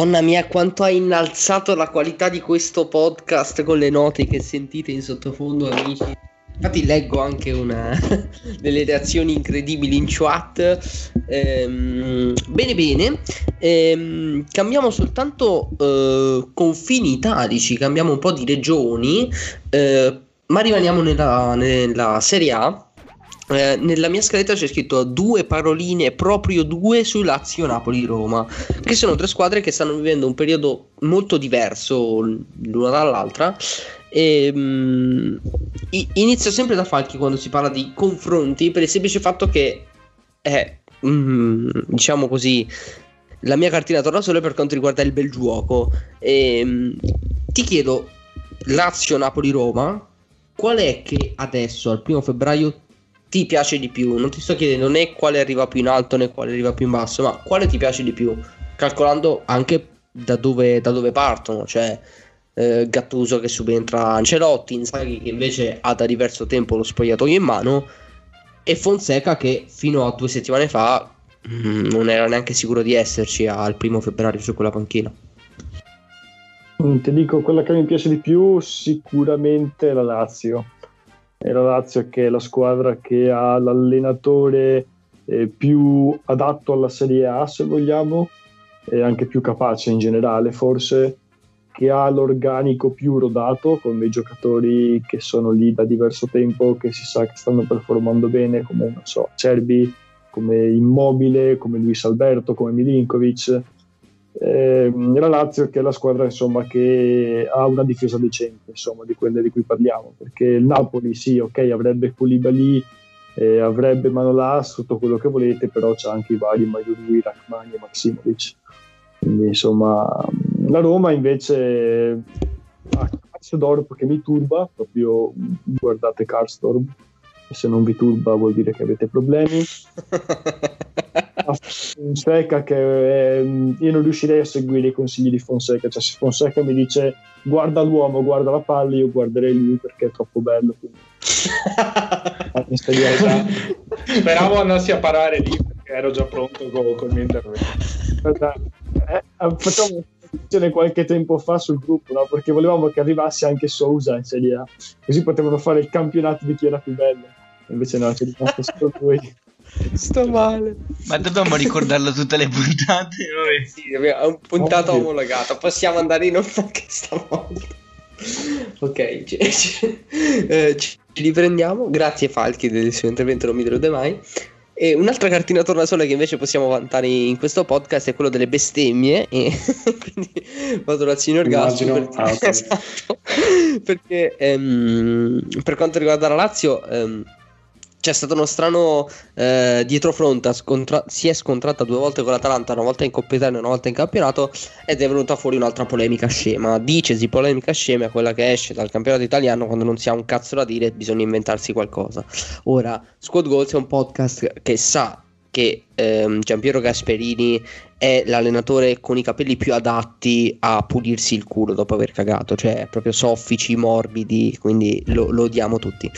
Madonna mia, quanto ha innalzato la qualità di questo podcast con le note che sentite in sottofondo, amici. Infatti leggo anche una <laughs> delle reazioni incredibili in chat. Ehm, bene, bene. Ehm, cambiamo soltanto eh, confini italici, cambiamo un po' di regioni, eh, ma rimaniamo nella, nella Serie A eh, nella mia scaletta c'è scritto due paroline, proprio due su Lazio, Napoli, Roma, che sono tre squadre che stanno vivendo un periodo molto diverso l'una dall'altra. E, um, inizio sempre da Falchi quando si parla di confronti per il semplice fatto che è, um, diciamo così, la mia cartina torna solo per quanto riguarda il bel gioco. E, um, ti chiedo, Lazio, Napoli, Roma, qual è che adesso al primo febbraio ti piace di più? Non ti sto chiedendo né quale arriva più in alto né quale arriva più in basso, ma quale ti piace di più? Calcolando anche da dove, da dove partono, cioè eh, Gattuso che subentra Ancelotti, Inzaghi che invece ha da diverso tempo lo spogliatoio in mano e Fonseca che fino a due settimane fa mm, non era neanche sicuro di esserci al primo febbraio su quella panchina. Ti dico quella che mi piace di più sicuramente la Lazio è la Lazio che è la squadra che ha l'allenatore eh, più adatto alla Serie A, se vogliamo, e anche più capace in generale, forse, che ha l'organico più rodato, con dei giocatori che sono lì da diverso tempo, che si sa che stanno performando bene, come, non so, Cerbi, come Immobile, come Luis Alberto, come Milinkovic, eh, la Lazio che è la squadra insomma, che ha una difesa decente insomma, di quelle di cui parliamo perché il Napoli sì ok avrebbe Koulibaly eh, avrebbe Manolas tutto quello che volete però c'è anche i vari Majorui, Rachmani e Maximovic. Quindi insomma la Roma invece ha Karsdorp che mi turba proprio guardate Karsdorp se non vi turba vuol dire che avete problemi. <laughs> Fonseca che eh, io non riuscirei a seguire i consigli di Fonseca. Cioè se Fonseca mi dice guarda l'uomo, guarda la palla io guarderei lui perché è troppo bello <laughs> speravo andassi a parare lì perché ero già pronto con, con il mio intervento eh, eh, facciamo una qualche tempo fa sul gruppo no? perché volevamo che arrivasse anche Sousa in Serie A così potevano fare il campionato di chi era più bello invece no, c'è rimasto solo lui <laughs> Sto male. Ma dobbiamo ricordarlo tutte le puntate. Noi. Sì, è un puntato Ovvio. omologato. Possiamo andare in onda anche stavolta. ok, ci, ci, eh, ci, riprendiamo. Grazie Falchi del suo intervento, non mi delude mai. E un'altra cartina tornasole che invece possiamo vantare in questo podcast è quello delle bestemmie. E <laughs> quindi vado dal signor Gas. Per, ah, okay. esatto, perché ehm, per quanto riguarda la Lazio. Ehm, c'è stato uno strano eh, dietrofront, scontra- si è scontrata due volte con l'Atalanta, una volta in Coppa Italia e una volta in campionato ed è venuta fuori un'altra polemica scema. Dicesi polemica scema quella che esce dal campionato italiano quando non si ha un cazzo da dire e bisogna inventarsi qualcosa. Ora, Squad Goals è un podcast che sa che ehm, Giampiero Gasperini è l'allenatore con i capelli più adatti a pulirsi il culo dopo aver cagato, cioè proprio soffici, morbidi, quindi lo, lo odiamo tutti.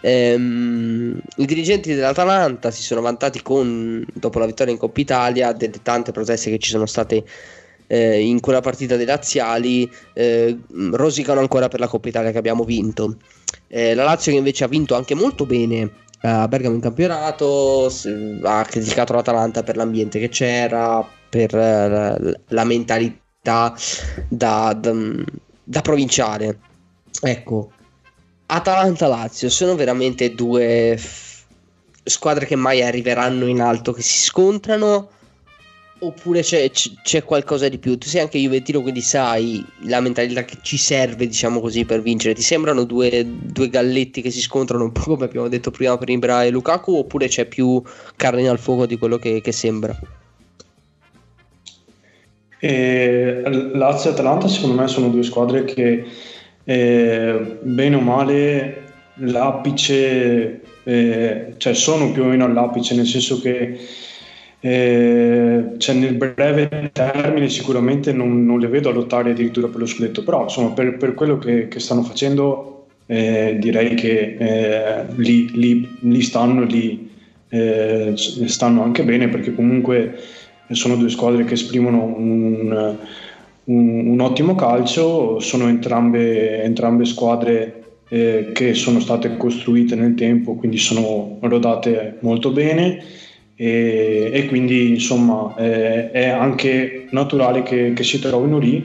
Ehm, I dirigenti dell'Atalanta si sono vantati con, dopo la vittoria in Coppa Italia delle tante proteste che ci sono state eh, in quella partita dei laziali, eh, rosicano ancora per la Coppa Italia che abbiamo vinto. Eh, la Lazio che invece ha vinto anche molto bene a Bergamo in campionato, ha criticato l'Atalanta per l'ambiente che c'era, per uh, la mentalità da, da, da provinciale. Ecco, Atalanta-Lazio sono veramente due squadre che mai arriveranno in alto, che si scontrano Oppure c'è, c'è, qualcosa di più? Tu sei anche Juventino, quindi sai la mentalità che ci serve, diciamo così, per vincere. Ti sembrano due, due galletti che si scontrano un po' come abbiamo detto prima per Ibra e Lukaku? Oppure c'è più carne al fuoco di quello che, che sembra? E Lazio e Atalanta, secondo me, sono due squadre che, eh, bene o male, l'apice, eh, cioè sono più o meno all'apice, nel senso che eh, cioè nel breve termine sicuramente non, non, le vedo a lottare addirittura per lo scudetto, però insomma per, per quello che, che, stanno facendo eh, direi che lì, lì, lì, stanno, lì eh, stanno anche bene perché comunque sono due squadre che esprimono un, un, un ottimo calcio, sono entrambe, entrambe squadre eh, che sono state costruite nel tempo, quindi sono rodate molto bene e, e quindi insomma eh, è anche naturale che, che, si trovino lì,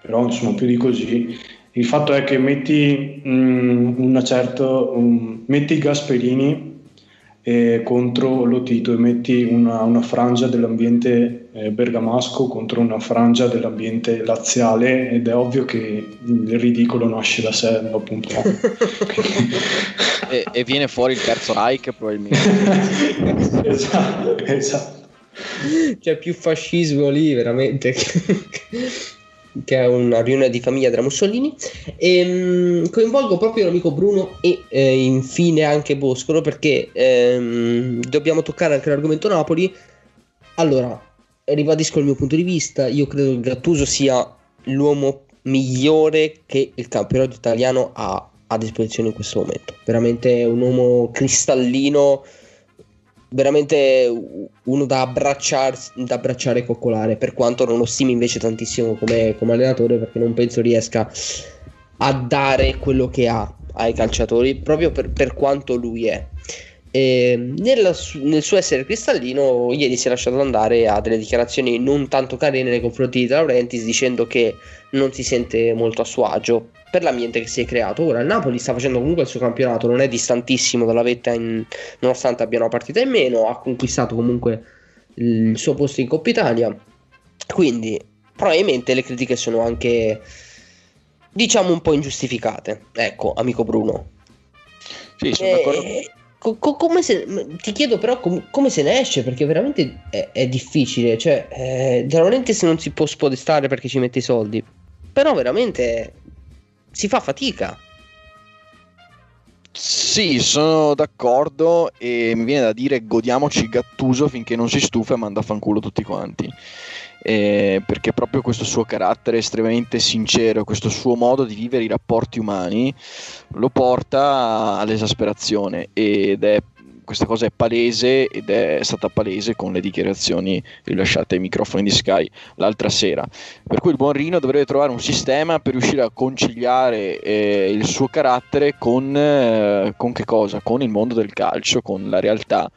però insomma più di così. Il fatto è che metti, mh, una certa, um, metti Gasperini e contro Lotito e metti una, una frangia dell'ambiente eh, bergamasco contro una frangia dell'ambiente laziale ed è ovvio che il ridicolo nasce da sé dopo un po'. e, e, viene fuori il terzo Reich probabilmente. <laughs> esatto, esatto. C'è più fascismo lì veramente che è una riunione di famiglia della Mussolini. E, ehm, coinvolgo proprio l'amico Bruno e eh, infine anche Boscolo perché ehm, dobbiamo toccare anche l'argomento Napoli. Allora, ribadisco il mio punto di vista, io credo che Gattuso sia l'uomo migliore che il campionato italiano ha a disposizione in questo momento. Veramente un uomo cristallino veramente uno da, da abbracciare e coccolare, per quanto non lo stimi invece tantissimo come, come, allenatore, perché non penso riesca a dare quello che ha ai calciatori, proprio per, per quanto lui è. E nel, nel, suo essere cristallino, ieri si è lasciato andare a delle dichiarazioni non tanto carine nei confronti di Laurentiis, dicendo che non si sente molto a suo agio per l'ambiente che si è creato. Ora il Napoli sta facendo comunque il suo campionato, non è distantissimo dalla vetta, in, nonostante abbia una partita in meno, ha conquistato comunque il suo posto in Coppa Italia. Quindi probabilmente le critiche sono anche diciamo un po' ingiustificate. Ecco, amico Bruno. Sì, sono d'accordo. Eh, co- co- come se, ti chiedo però com- come se ne esce perché veramente è, è difficile. Cioè, eh, veramente se non si può spodestare perché ci mette i soldi. Però veramente si fa fatica. Sì, sono d'accordo e mi viene da dire godiamoci Gattuso finché non si stufa e manda a fanculo tutti quanti. Eh, perché proprio questo suo carattere estremamente sincero, questo suo modo di vivere i rapporti umani lo porta all'esasperazione ed è questa cosa è palese ed è stata palese con le dichiarazioni rilasciate ai microfoni di Sky l'altra sera. Per cui il buon Rino dovrebbe trovare un sistema per riuscire a conciliare eh, il suo carattere con, eh, con che cosa? Con il mondo del calcio, con la realtà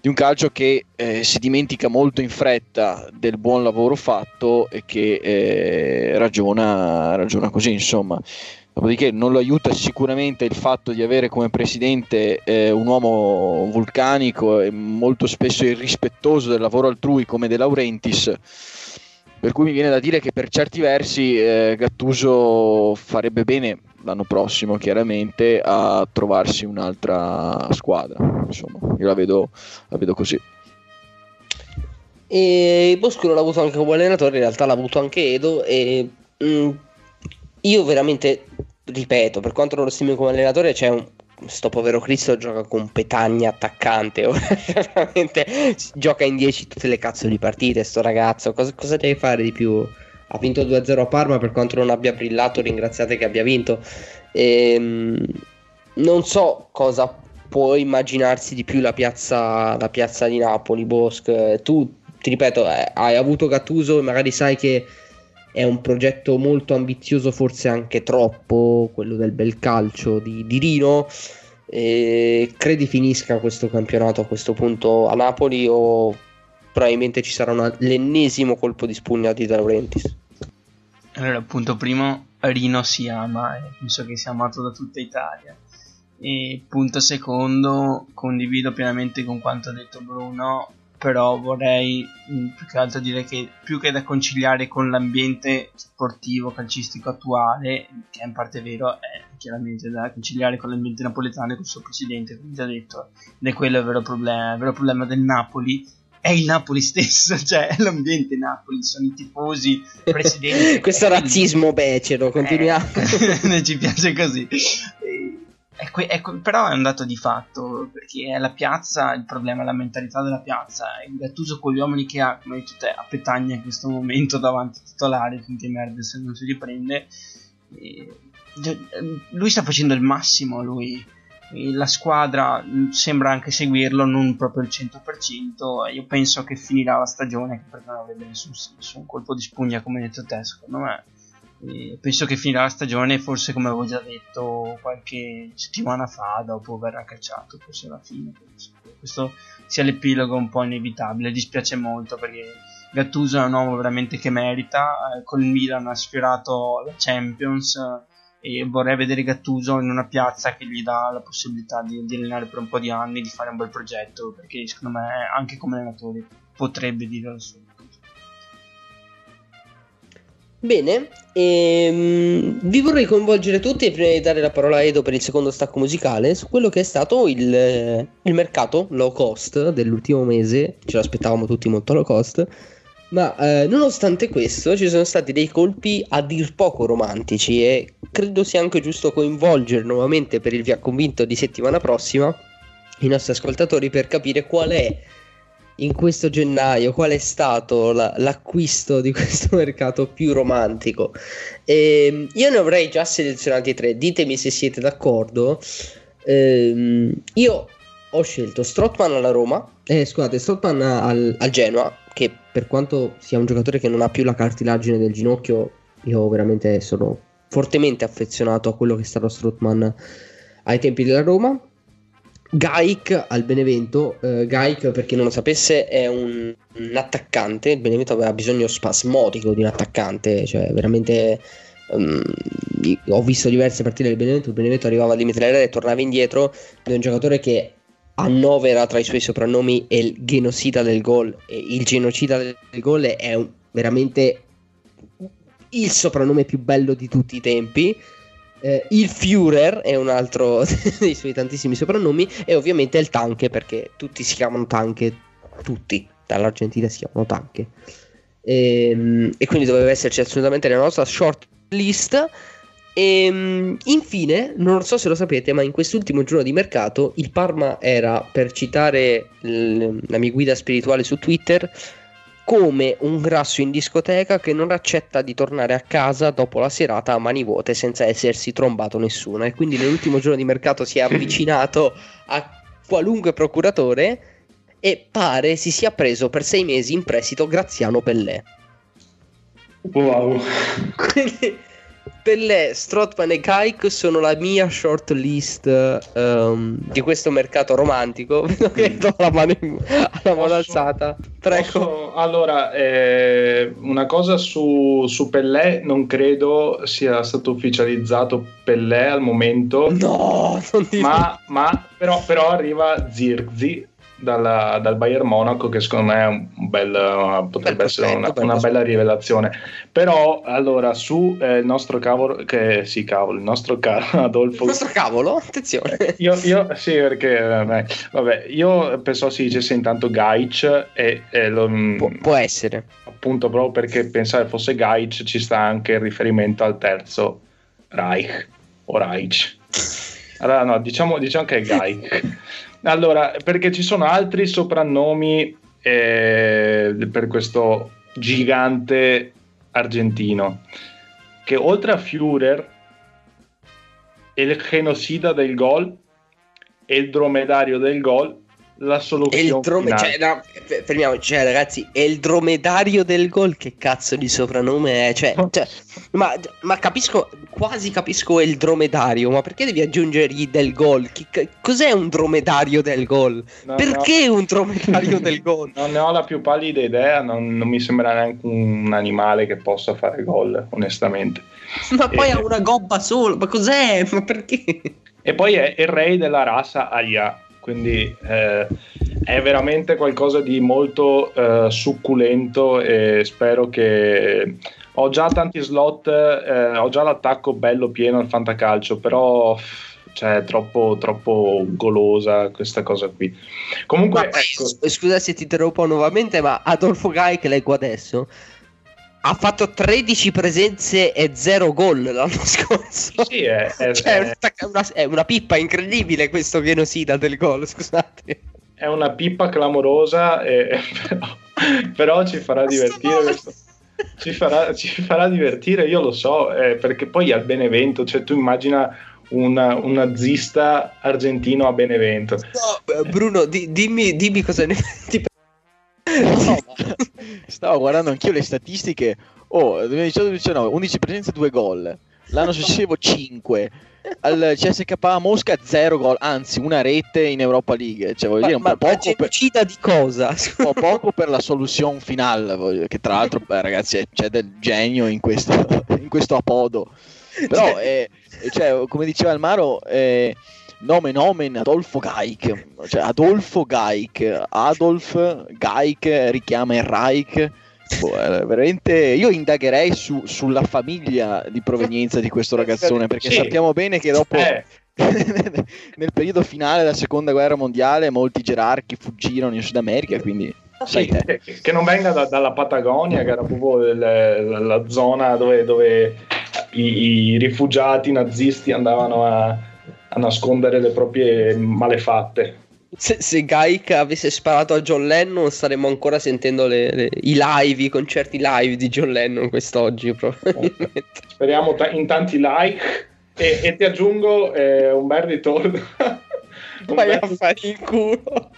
di un calcio che eh, si dimentica molto in fretta del buon lavoro fatto e che eh, ragiona, ragiona così, insomma. Dopodiché non lo aiuta sicuramente il fatto di avere come presidente eh, un uomo vulcanico e molto spesso irrispettoso del lavoro altrui come De Laurentiis. Per cui mi viene da dire che per certi versi eh, Gattuso farebbe bene l'anno prossimo, chiaramente, a trovarsi un'altra squadra. Insomma, io la vedo, la vedo così. E Bosco l'ha avuto anche come allenatore, in realtà l'ha avuto anche Edo. E mh, mm, io veramente ripeto, per quanto non lo stimi come allenatore, c'è un, sto povero Cristo gioca con Petagna attaccante <laughs> veramente gioca in 10 tutte le cazzo di partite sto ragazzo. Cosa, cosa deve fare di più? Ha vinto 2-0 a Parma per quanto non abbia brillato ringraziate che abbia vinto. Ehm, non so cosa può immaginarsi di più la piazza, la piazza di Napoli Bosch. Tu ti ripeto eh, hai avuto Gattuso e magari sai che è un progetto molto ambizioso, forse anche troppo, quello del bel calcio di, di Rino. E credi finisca questo campionato a questo punto a Napoli o probabilmente ci sarà una, l'ennesimo colpo di spugna di De Laurentiis? Allora, punto primo, Rino si ama e penso che sia amato da tutta Italia. E punto secondo, condivido pienamente con quanto ha detto Bruno, però vorrei mm, più che altro dire che più che da conciliare con l'ambiente sportivo calcistico attuale, che è in parte vero, è chiaramente da conciliare con l'ambiente napoletano e con il suo presidente, come già detto, ed è quello il vero problema. Il vero problema del Napoli è il Napoli stesso, <laughs> cioè è l'ambiente Napoli, sono i tifosi, il presidente. <laughs> Questo razzismo becero, continuiamo. Eh, <laughs> ci piace così. È que- è que- però è un dato di fatto perché è la piazza il problema, è la mentalità della piazza. Il Gattuso con gli uomini che ha, come hai detto te, a Petagna in questo momento <laughs> davanti titolare finché se non si riprende. E, lui sta facendo il massimo. Lui, la squadra sembra anche seguirlo, non proprio il 100%. Io penso che finirà la stagione perché non avrebbe nessun, nessun colpo di spugna, come hai detto te. Secondo me penso che finirà la stagione, forse come avevo già detto qualche settimana fa, dopo verrà cacciato, forse alla fine. Penso. Questo sia l'epilogo un po' inevitabile, dispiace molto perché Gattuso è un uomo veramente che merita, eh, con il Milan ha sfiorato la Champions, e vorrei vedere Gattuso in una piazza che gli dà la possibilità di, di allenare per un po' di anni, di fare un bel progetto, perché secondo me anche come allenatore potrebbe dire la sua. Bene, ehm, vi vorrei coinvolgere tutti e prima di dare la parola a Edo per il secondo stacco musicale su quello che è stato il, il mercato low cost dell'ultimo mese, ce l'aspettavamo tutti molto low cost, ma eh, nonostante questo ci sono stati dei colpi a dir poco romantici e credo sia anche giusto coinvolgere nuovamente per il via convinto di settimana prossima i nostri ascoltatori per capire qual è in questo gennaio qual è stato la, l'acquisto di <laughs> questo mercato più romantico. E ehm, io ne avrei già selezionati tre, ditemi se siete d'accordo. Ehm, io ho scelto Strotman alla Roma, eh, scusate, Strotman al, al, Genoa, che per quanto sia un giocatore che non ha più la cartilagine del ginocchio, io veramente sono fortemente affezionato a quello che è stato Strotman ai tempi della Roma. Gaik al Benevento, uh, Gaik per chi non lo sapesse è un, un, attaccante, il Benevento aveva bisogno spasmodico di un attaccante, cioè veramente um, ho visto diverse partite del Benevento, il Benevento arrivava al limite dell'area e tornava indietro, è un giocatore che annovera tra i suoi soprannomi il genocida del gol, e il genocida del gol è un, veramente il soprannome più bello di tutti i tempi eh, il Führer è un altro <laughs> dei suoi tantissimi soprannomi e ovviamente il Tanke perché tutti si chiamano Tanke, tutti dall'Argentina si chiamano Tanke. E, ehm, e quindi doveva esserci assolutamente nella nostra short list. E ehm, infine, non so se lo sapete, ma in quest'ultimo giorno di mercato il Parma era, per citare l- la mia guida spirituale su Twitter, come un grasso in discoteca che non accetta di tornare a casa dopo la serata a mani vuote senza essersi trombato nessuno e quindi nell'ultimo giorno di mercato si è <laughs> avvicinato a qualunque procuratore e pare si sia preso per sei mesi in prestito Graziano Pellè. Wow. <laughs> Quindi Pellè, Strotman e Kaik sono la mia short list um, di questo mercato romantico. <laughs> Vedo che do la mano, in, la mano alzata. Prego. Allora, eh, una cosa su, su Pellè, non credo sia stato ufficializzato Pellè al momento. No, non ma, ma però, però arriva Zirzi dalla, dal Bayern Monaco che secondo me è un bel, potrebbe bel essere una, una, bella rivelazione. Però allora su eh, il nostro cavolo che sì cavolo il nostro caro <laughs> Adolfo. Il nostro cavolo? Attenzione. Eh, io, io sì perché eh, vabbè io penso si dicesse intanto Gaic e, e lo, mm, Pu- può essere. appunto proprio perché pensare fosse Gaic ci sta anche il riferimento al terzo Reich o Reich. <laughs> Allora no diciamo, diciamo che è Gaic <laughs> allora, perché ci sono altri soprannomi eh, per questo gigante argentino che oltre a Führer è il genocida del gol e il dromedario del gol la soluzione drome- cioè, no, fermiamo, cioè ragazzi, è il dromedario del gol, che cazzo di soprannome è? Cioè, cioè ma, ma, capisco, quasi capisco il dromedario, ma perché devi aggiungergli del gol? Chi, cos'è un dromedario del gol? No, perché no. un dromedario del <laughs> gol? Non ne ho la più pallida idea, non, non, mi sembra neanche un animale che possa fare gol, onestamente. <laughs> Ma poi e... ha una gobba solo, ma cos'è? Ma perché? E poi è il re della razza Aya quindi eh, è veramente qualcosa di molto eh, succulento e spero che ho già tanti slot eh, ho già l'attacco bello pieno al fantacalcio però cioè, è troppo, troppo golosa questa cosa qui comunque ma, ecco. scusa se ti interrompo nuovamente ma Adolfo Gai che leggo adesso ha fatto 13 presenze e 0 gol l'anno <laughs> scorso. Sì, è, è, cioè, è, una, è una, pippa incredibile questo Vienosida del gol, <laughs> scusate. È una pippa clamorosa, e, però, però, ci farà divertire. Ci farà, ci farà, divertire, io lo so, eh, perché poi al Benevento, cioè tu immagina una, un nazista argentino a Benevento. No, Bruno, di, dimmi, dimmi cosa ne <laughs> pensi No, <laughs> stavo guardando anch'io le statistiche. Oh, 2018-2019, 11 presenze, 2 gol. L'anno successivo 5. Al CSK Mosca 0 gol, anzi una rete in Europa League. Cioè, voglio ma, dire, un po' poco per... di cosa? un po' poco per la soluzione finale, che tra l'altro, beh, ragazzi, c'è del genio in questo, <laughs> in questo apodo. Però, eh, cioè, come diceva il Maro, eh, nome nomen Adolfo Gaik, cioè Adolfo Gaik, Adolf Gaik richiama il Reich. Boh, eh, veramente io indagherei su- sulla famiglia di provenienza di questo ragazzone perché Sì. sappiamo bene che dopo Eh, <laughs> nel periodo finale della seconda guerra mondiale molti gerarchi fuggirono in Sud America quindi sai te. che, che non venga da- dalla Patagonia, che era proprio il- la, la zona dove, dove i, i rifugiati nazisti andavano a, a nascondere le proprie malefatte. Se, se Gaik avesse sparato a John Lennon staremmo ancora sentendo le- le- i live, i concerti live di John Lennon quest'oggi probabilmente. <laughs> Speriamo ta- in tanti like e, e ti aggiungo eh, un bel ritorno. <laughs> un Vai bel- a fare il culo.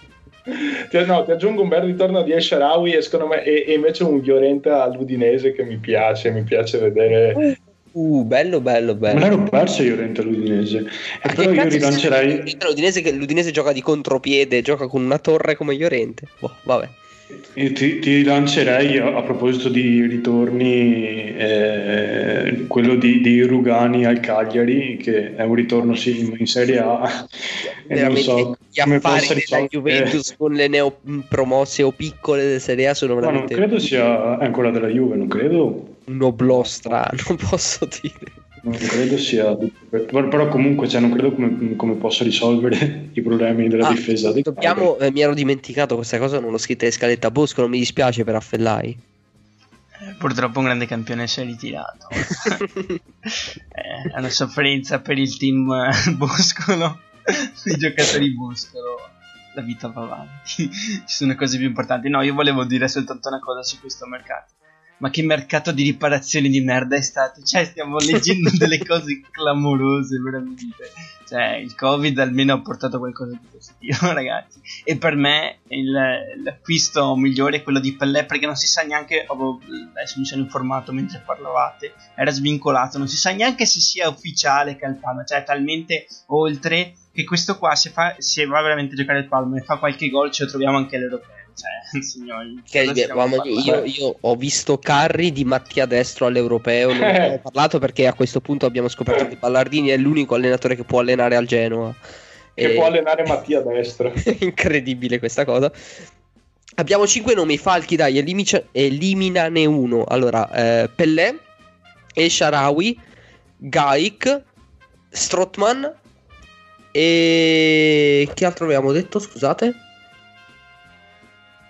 ti, no, ti aggiungo un bel ritorno di El Sharawi e, e, e invece un Llorente all'Udinese che mi piace, mi piace vedere. <laughs> Uh, bello, bello, Me bello. l'ero perso io Rente l'Udinese. E però io rilancerei. L'Udinese, che- l'Udinese gioca di contropiede, gioca con una torre come Llorente. Boh, vabbè. Io ti, ti rilancerei a, a proposito di ritorni, eh, quello di, di Rugani al Cagliari, che è un ritorno sì, in, Serie A. E non Veramente so gli come affari della risolvere. Juventus con le neopromosse o piccole del Serie A sono Ma non veramente credo sia ancora della Juve, non credo, un oblò strano, <laughs> posso dire. non credo sia. Però comunque cioè, non credo come, come possa risolvere i problemi della Ah, difesa. di Dobbiamo, eh, mi ero dimenticato questa cosa, non l'ho scritta in scaletta Bosco, non mi dispiace per Affellai. Eh, Purtroppo un grande campione si è ritirato. <laughs> Eh, è una sofferenza per il team eh, Boscolo, i giocatori Boscolo. La vita va avanti, ci sono cose più importanti. No, io volevo dire soltanto una cosa su questo mercato. Ma che mercato di riparazioni di merda è stato? Cioè, stiamo leggendo <laughs> delle cose clamorose, veramente. Cioè, il Covid almeno ha portato qualcosa di positivo, <laughs> ragazzi. E per me il- l'acquisto migliore è quello di Pellè, perché non si sa neanche. avevo- Adesso mi sono informato mentre parlavate. Era svincolato, non si sa neanche se sia ufficiale che è il Palma. Cioè, è talmente oltre che questo qua, se, fa, se va veramente a giocare il Palma e fa qualche gol, ce lo troviamo anche all'Europeo. Cioè, <laughs> signori, Che, mamma io, io ho visto Carri di Mattia Destro all'Europeo, non ne <laughs> abbiamo parlato perché a questo punto abbiamo scoperto che Ballardini è l'unico allenatore che può allenare al Genoa. Che E- può allenare Mattia a destra. <laughs> Incredibile questa cosa. Abbiamo 5 nomi, Falchi, dai, elimicia- eliminane uno. Allora, eh, Pellè, El Sharawi, Gaik, Strotman e... Che altro avevamo detto, scusate?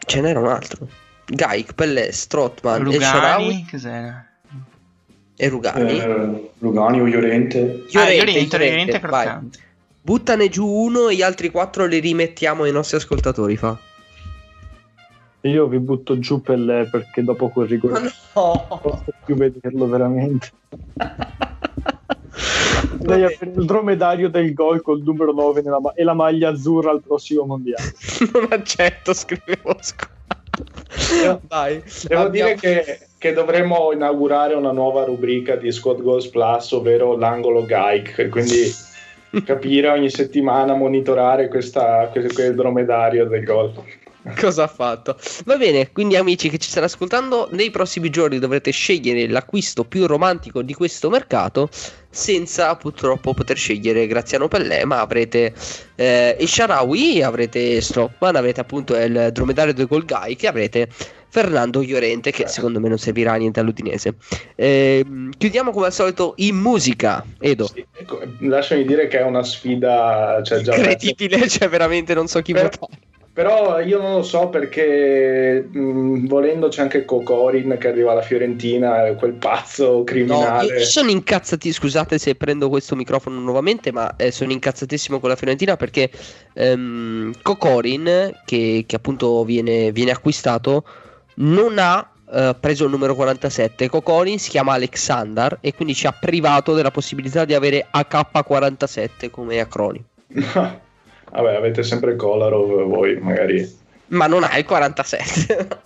Ce n'era un altro. Gaik, Pellè, Strotman, El Sharawi Rugani, cos'era? e Rugani. Eh, Rugani o ah, Llorente vai. croccante. Buttane giù uno e gli altri quattro li rimettiamo ai nostri ascoltatori, fa. Io vi butto giù Pellè perché dopo quel rigore non no! posso più vederlo veramente. <laughs> Lei avere il dromedario del gol col numero 9 nella ma- e la maglia azzurra al prossimo mondiale. <laughs> non accetto, scrivevo squadra. Vai. Devo dire che, che dovremmo inaugurare una nuova rubrica di Squad Goals Plus, ovvero l'angolo Gaik, quindi <laughs> capire ogni settimana, monitorare questa, quel dromedario del gol. Cosa ha fatto? Va bene, quindi amici che ci stanno ascoltando, nei prossimi giorni dovrete scegliere l'acquisto più romantico di questo mercato, senza purtroppo poter scegliere Graziano Pellè, ma avrete eh, il Sharawi, avrete Stroppman, avrete appunto il dromedario del Golgai, che avrete Fernando Llorente, che secondo me non servirà a niente all'Udinese. Ehm, chiudiamo come al solito in musica, Edo. Sì, ecco, lasciami dire che è una sfida, cioè già Incredibile, <laughs> cioè veramente non so chi Per- votare. Però io non lo so perché mh, volendo c'è anche Cocorin che arriva alla Fiorentina, quel pazzo No, criminale. io sono incazzati, scusate se prendo questo microfono nuovamente, ma eh, sono incazzatissimo con la Fiorentina perché ehm, Kokorin, che, che appunto viene, viene acquistato, non ha eh, preso il numero 47. Kokorin si chiama Alexander e quindi ci ha privato della possibilità di avere AK47 come acronimo. <laughs> Vabbè, avete sempre Kolarov voi, magari. Ma non ha il 47. <laughs>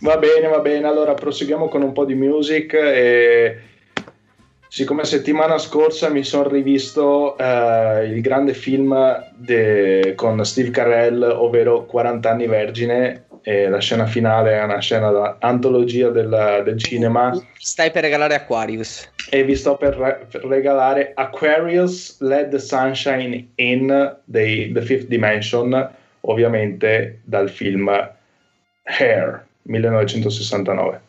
Va bene, va bene. Allora proseguiamo con un po' di music. E siccome settimana scorsa mi sono rivisto eh, il grande film de- con Steve Carell, ovvero 40 anni vergine. E la scena finale è una scena da antologia del, del cinema. Mi stai per regalare Aquarius. e vi sto per, re- per regalare Aquarius Let the Sunshine In dei The Fifth Dimension, ovviamente dal film Hair 1969.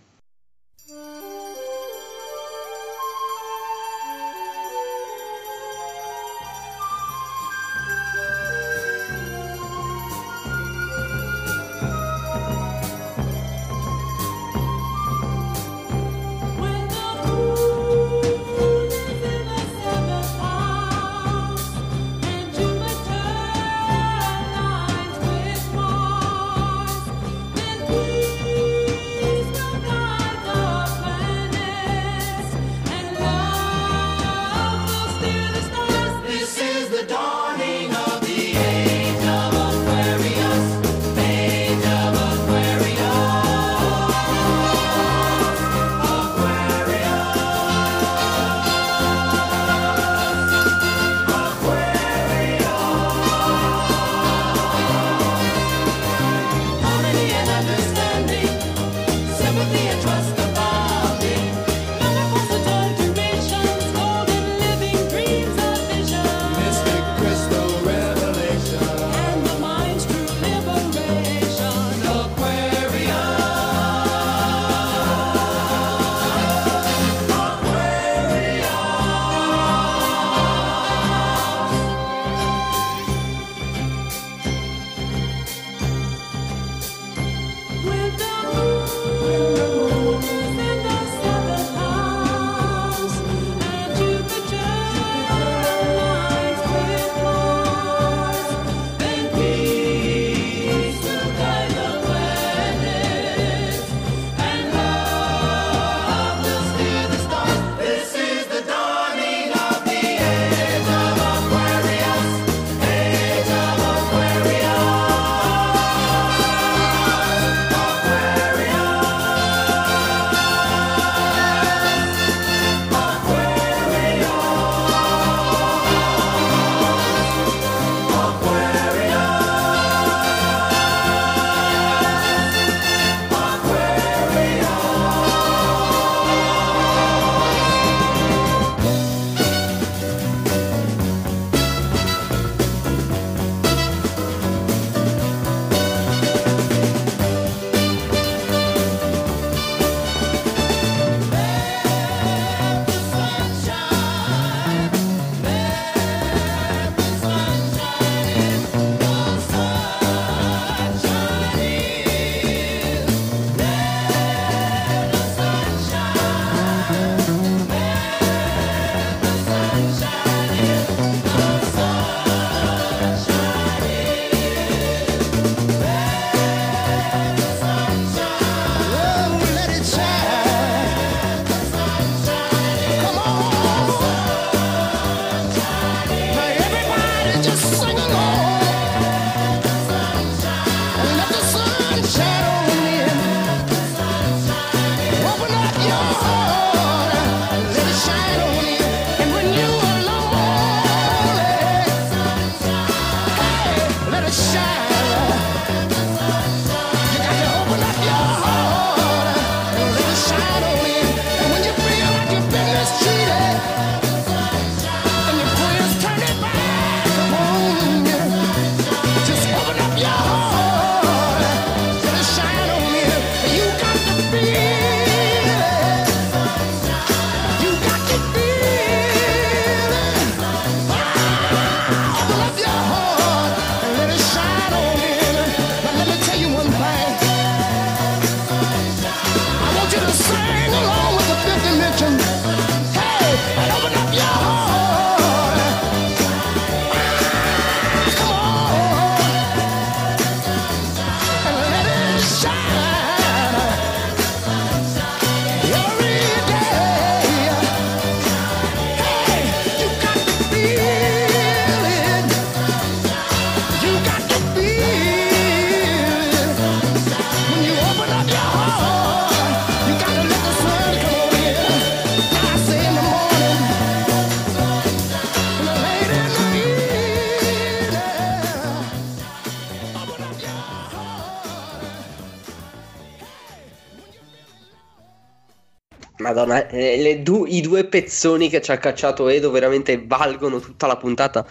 Madonna, eh, du- i due pezzoni che ci ha cacciato Edo veramente valgono tutta la puntata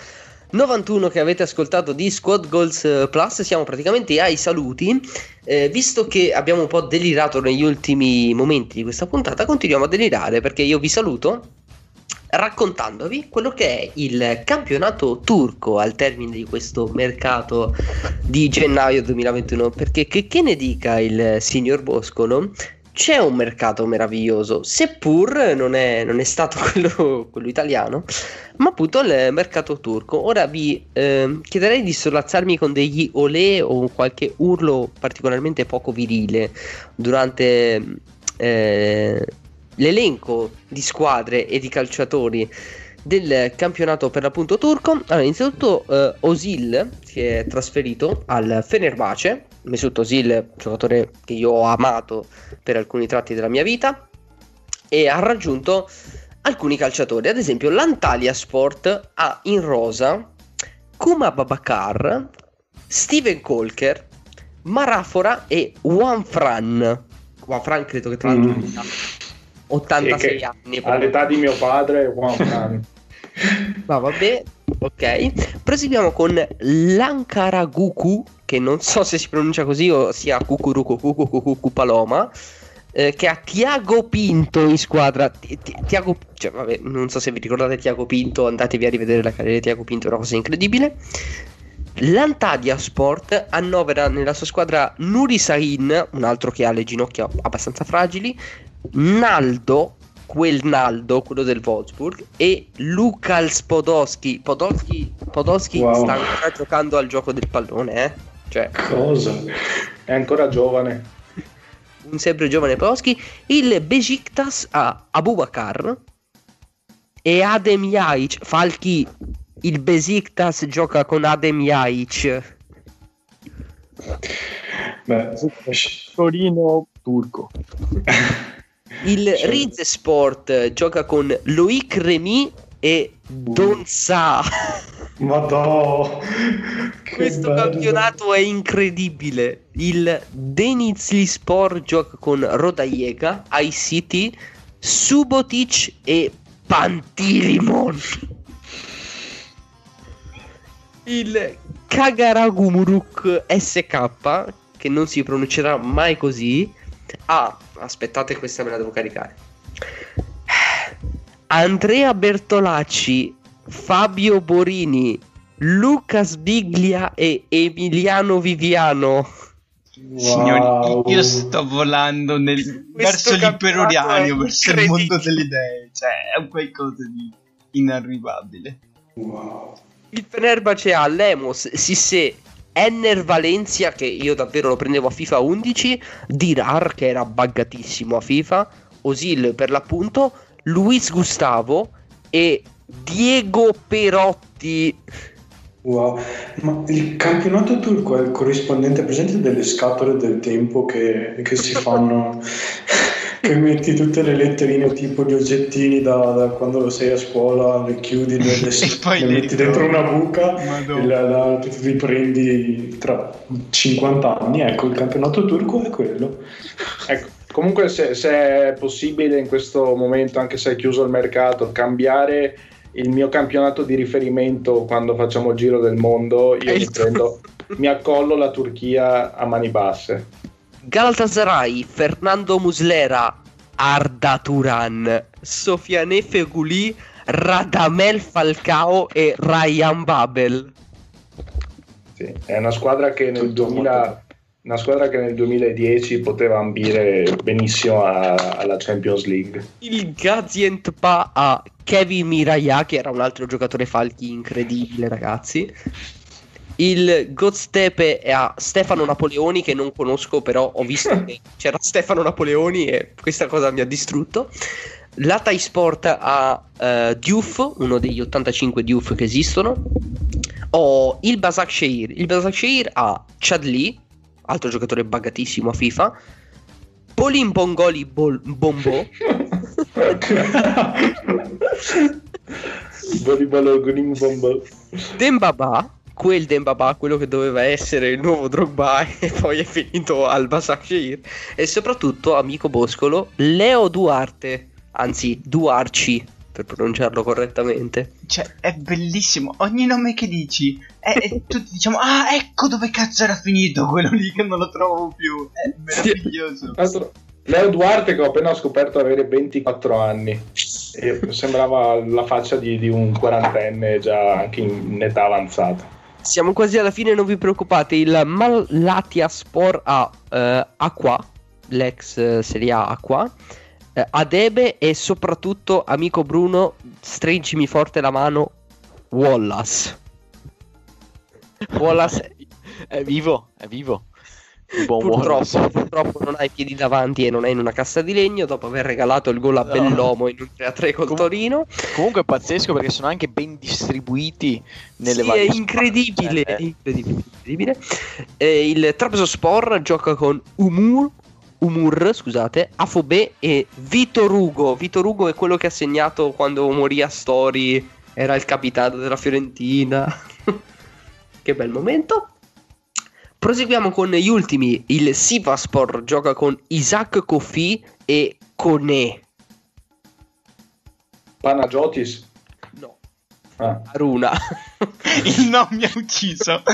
91 che avete ascoltato di Squad Goals eh, Plus. Siamo praticamente ai saluti. Eh, visto che abbiamo un po' delirato negli ultimi momenti di questa puntata, continuiamo a delirare perché io vi saluto raccontandovi quello che è il campionato turco al termine di questo mercato di gennaio 2021. Perché che, che ne dica il signor Boscolo? C'è un mercato meraviglioso, seppur non è, non è stato <laughs> quello, quello italiano, ma appunto il mercato turco. Ora vi ehm, chiederei di sollazzarmi con degli olè o qualche urlo particolarmente poco virile durante eh, l'elenco di squadre e di calciatori del campionato per l'appunto turco. Allora, innanzitutto eh, Osil si è trasferito al Fenerbahce. Mesut Osil, giocatore che io ho amato per alcuni tratti della mia vita, e ha raggiunto alcuni calciatori. Ad esempio, l'Antalya Sport ha in rosa Kuma Babakar, Steven Colker, Marafora e Juan Fran. Juan Fran credo che tra l'altro Mm. abbia 86 Che anni. all'età di mio padre, Juan Fran. <laughs> Ma vabbè, ok. Proseguiamo con l'Ankaraguku, che non so se si pronuncia così o sia Cucurucu Cucucucu Paloma, eh, che ha Tiago Pinto in squadra. Ti- ti- Tiago, cioè, vabbè, non so se vi ricordate Tiago Pinto, andatevi a rivedere la carriera di Tiago Pinto, è una cosa incredibile. L'Antadia Sport annovera nella sua squadra Nuri Sahin, un altro che ha le ginocchia abbastanza fragili, Naldo, quel Naldo, quello del Wolfsburg, e Lukals Podolski. Podolski, Podolski Wow. sta ancora giocando al gioco del pallone, eh? Cioè, Cosa? È ancora giovane. un sempre giovane Podolski. Il Besiktas ha Abubakar e Adem Jaic. Falchi, il Besiktas gioca con Adem Jaic. Beh, Torino turco. <laughs> Il Cioè- Riz Sport gioca con Loic Remy e Donza. Madò. che Questo bello. campionato è incredibile. Il Denizli Sport gioca con Rodajega, ICT, Subotic e Pantilimon. Il Kagaragumuruk SK, che non si pronuncerà mai così, ha, aspettate questa me la devo caricare. Andrea Bertolacci, Fabio Borini, Luca Sbiglia e Emiliano Viviano. Signori, Wow. io sto volando nel- verso l'iperoriano, è verso il mondo delle idee. Cioè, è un qualcosa di inarrivabile. Wow. Il Fenerbahce ha Lemos, Sissé, Enner Valencia, che io davvero lo prendevo a FIFA 11, Dirar, che era buggatissimo a FIFA, Osil per l'appunto, Luis Gustavo e Diego Perotti. Wow, ma il campionato turco è il corrispondente presente delle scatole del tempo che, che si fanno, <laughs> che metti tutte le letterine tipo gli oggettini da, da quando sei a scuola, le chiudi, le, le- <laughs> E poi le metti dentro una buca Madonna. e la, la riprendi tra 50 anni. Ecco, il campionato turco è quello. Ecco, comunque se, se è possibile in questo momento, anche se è chiuso il mercato, cambiare il mio campionato di riferimento quando facciamo il giro del mondo, io mi, prendo, mi accollo la Turchia a mani basse. Galatasaray, Fernando Muslera, Arda Turan, Sofiane Feguli, Radamel Falcao e Ryan Babel. Sì, È una squadra che nel Tutto 2000 molto- una squadra che nel 2010 poteva ambire benissimo a- alla Champions League. Il Gaziantep ha Kevin Miraya, che era un altro giocatore falchi incredibile, ragazzi. Il Goztepe ha Stefano Napoleoni, che non conosco, però ho visto che <laughs> c'era Stefano Napoleoni e questa cosa mi ha distrutto. L'Atai Sport ha eh, Diouf, uno degli 85 Diouf che esistono. Ho il Basak Sheir. Il Basak Sheir ha Chadli, altro giocatore buggatissimo a FIFA. Polin Bongoli Bol- Bombo. Volleyball Green Bomb. Dembaba, quel Dembaba, quello che doveva essere il nuovo Drogba <laughs> e poi è finito al Basakshir e soprattutto, amico Boscolo, Leo Duarte, anzi Duarci per pronunciarlo correttamente. Cioè, è bellissimo. Ogni nome che dici, è, è- tutti diciamo, ah, ecco dove cazzo era finito quello lì che non lo trovo più. È meraviglioso. Tra l'altro, Leo Duarte che ho appena scoperto avere 24 anni e <laughs> sembrava la faccia di, di un quarantenne già anche in età avanzata. Siamo quasi alla fine, non vi preoccupate, il Malatia Sport a eh, Aqua, l'ex eh, Serie A Aqua, eh, Adebe e soprattutto, amico Bruno, stringimi forte la mano, Wallace. <laughs> Wallace È vivo, è vivo. Buon purtroppo, purtroppo non ha i piedi davanti e non è in una cassa di legno dopo aver regalato il gol a No. Bellomo in un 3-3 col Com- Torino. Comunque è pazzesco perché sono anche ben distribuiti nelle Sì, varie è incredibile, è incredibile, incredibile. Eh, il Trabzonspor gioca con Umur, Umur, scusate, Afobe e Vitor Ugo. Vitor Ugo è quello che ha segnato quando morì a Story, era il capitano della Fiorentina. <laughs> che bel momento. Proseguiamo con gli ultimi. Il Sivaspor gioca con Isaac Kofi e Kone. Panagiotis? No, Ah. Aruna. <laughs> Il nome mi ha ucciso. <laughs>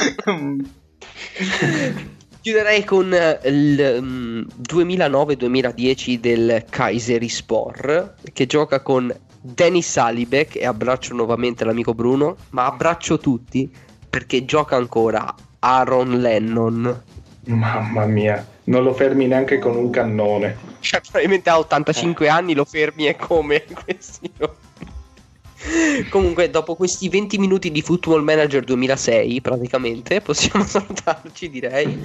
Chiuderei con eh, il mm, 2009-2010 del Kayserispor che gioca con Denis Salibek e abbraccio nuovamente l'amico Bruno, ma abbraccio tutti perché gioca ancora Aaron Lennon. Mamma mia, non lo fermi neanche con un cannone. Cioè, probabilmente ha 85 anni, lo fermi e come <laughs> questi no. Comunque, dopo questi 20 minuti di Football Manager 2006, praticamente, possiamo <laughs> salutarci, direi.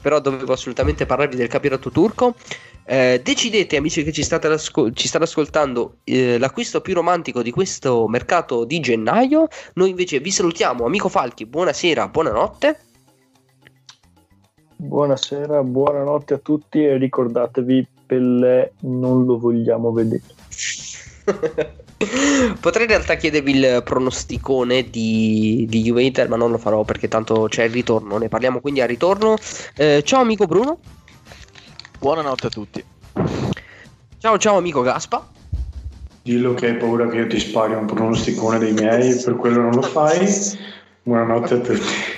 Però dovevo assolutamente parlarvi del campionato turco. Eh, decidete, amici che ci state, ascol- ci state ascoltando, eh, l'acquisto più romantico di questo mercato di gennaio. Noi invece vi salutiamo, amico Falchi. Buonasera, buonanotte. Buonasera, buonanotte a tutti e ricordatevi, Pelle non lo vogliamo vedere. <laughs> Potrei in realtà chiedervi il pronosticone di, di Juve Inter, ma non lo farò perché tanto c'è il ritorno. Ne parliamo quindi al ritorno. Eh, ciao amico Bruno. Buonanotte a tutti. Ciao ciao amico Gaspa. Dillo che hai paura che io ti spari un pronosticone dei miei, per quello non lo fai. Buonanotte a tutti.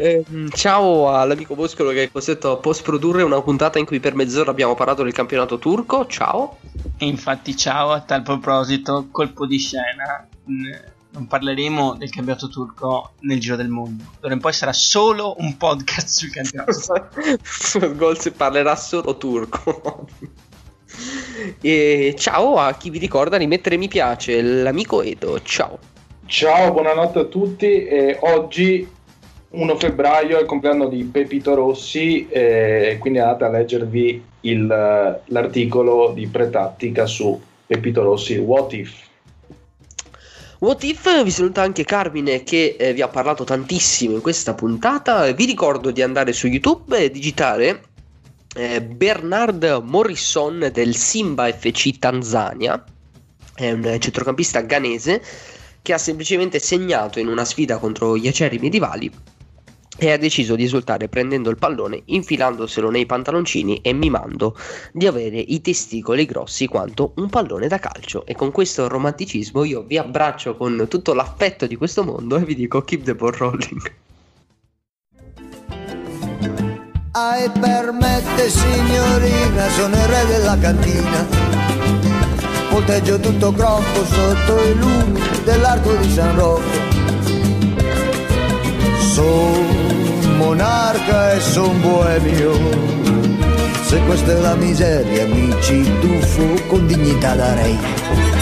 Eh, ciao all'amico Boscolo che è costretto a post produrre una puntata in cui per mezz'ora abbiamo parlato del campionato turco. Ciao. E infatti, ciao, a tal proposito, colpo di scena. n- Non parleremo del campionato turco nel giro del mondo. D'ora in poi sarà solo un podcast sul campionato. <laughs> Gol se parlerà solo turco. e ciao a chi vi ricorda di mettere mi piace, l'amico Edo. Ciao. Ciao, buonanotte a tutti. E oggi, 1 febbraio, è il compleanno di Pepito Rossi, e quindi andate a leggervi il- l'articolo di Pretattica su Pepito Rossi, What If? What If vi saluta anche Carmine che eh, vi ha parlato tantissimo in questa puntata. Vi ricordo di andare su YouTube e digitare eh, Bernard Morrison del Simba FC Tanzania. È un centrocampista ghanese che ha semplicemente segnato in una sfida contro gli acerri medievali e ha deciso di esultare prendendo il pallone, infilandoselo nei pantaloncini e mimando di avere i testicoli grossi quanto un pallone da calcio. E con questo romanticismo io vi abbraccio con tutto l'affetto di questo mondo e vi dico keep the ball rolling. Ai permette signorina, sono il re della cantina. Volteggio tutto crocco sotto i lumi dell'arco di San Rocco. Son monarca e son boemio. Se questa è la miseria, mi ci tuffo con dignità da re.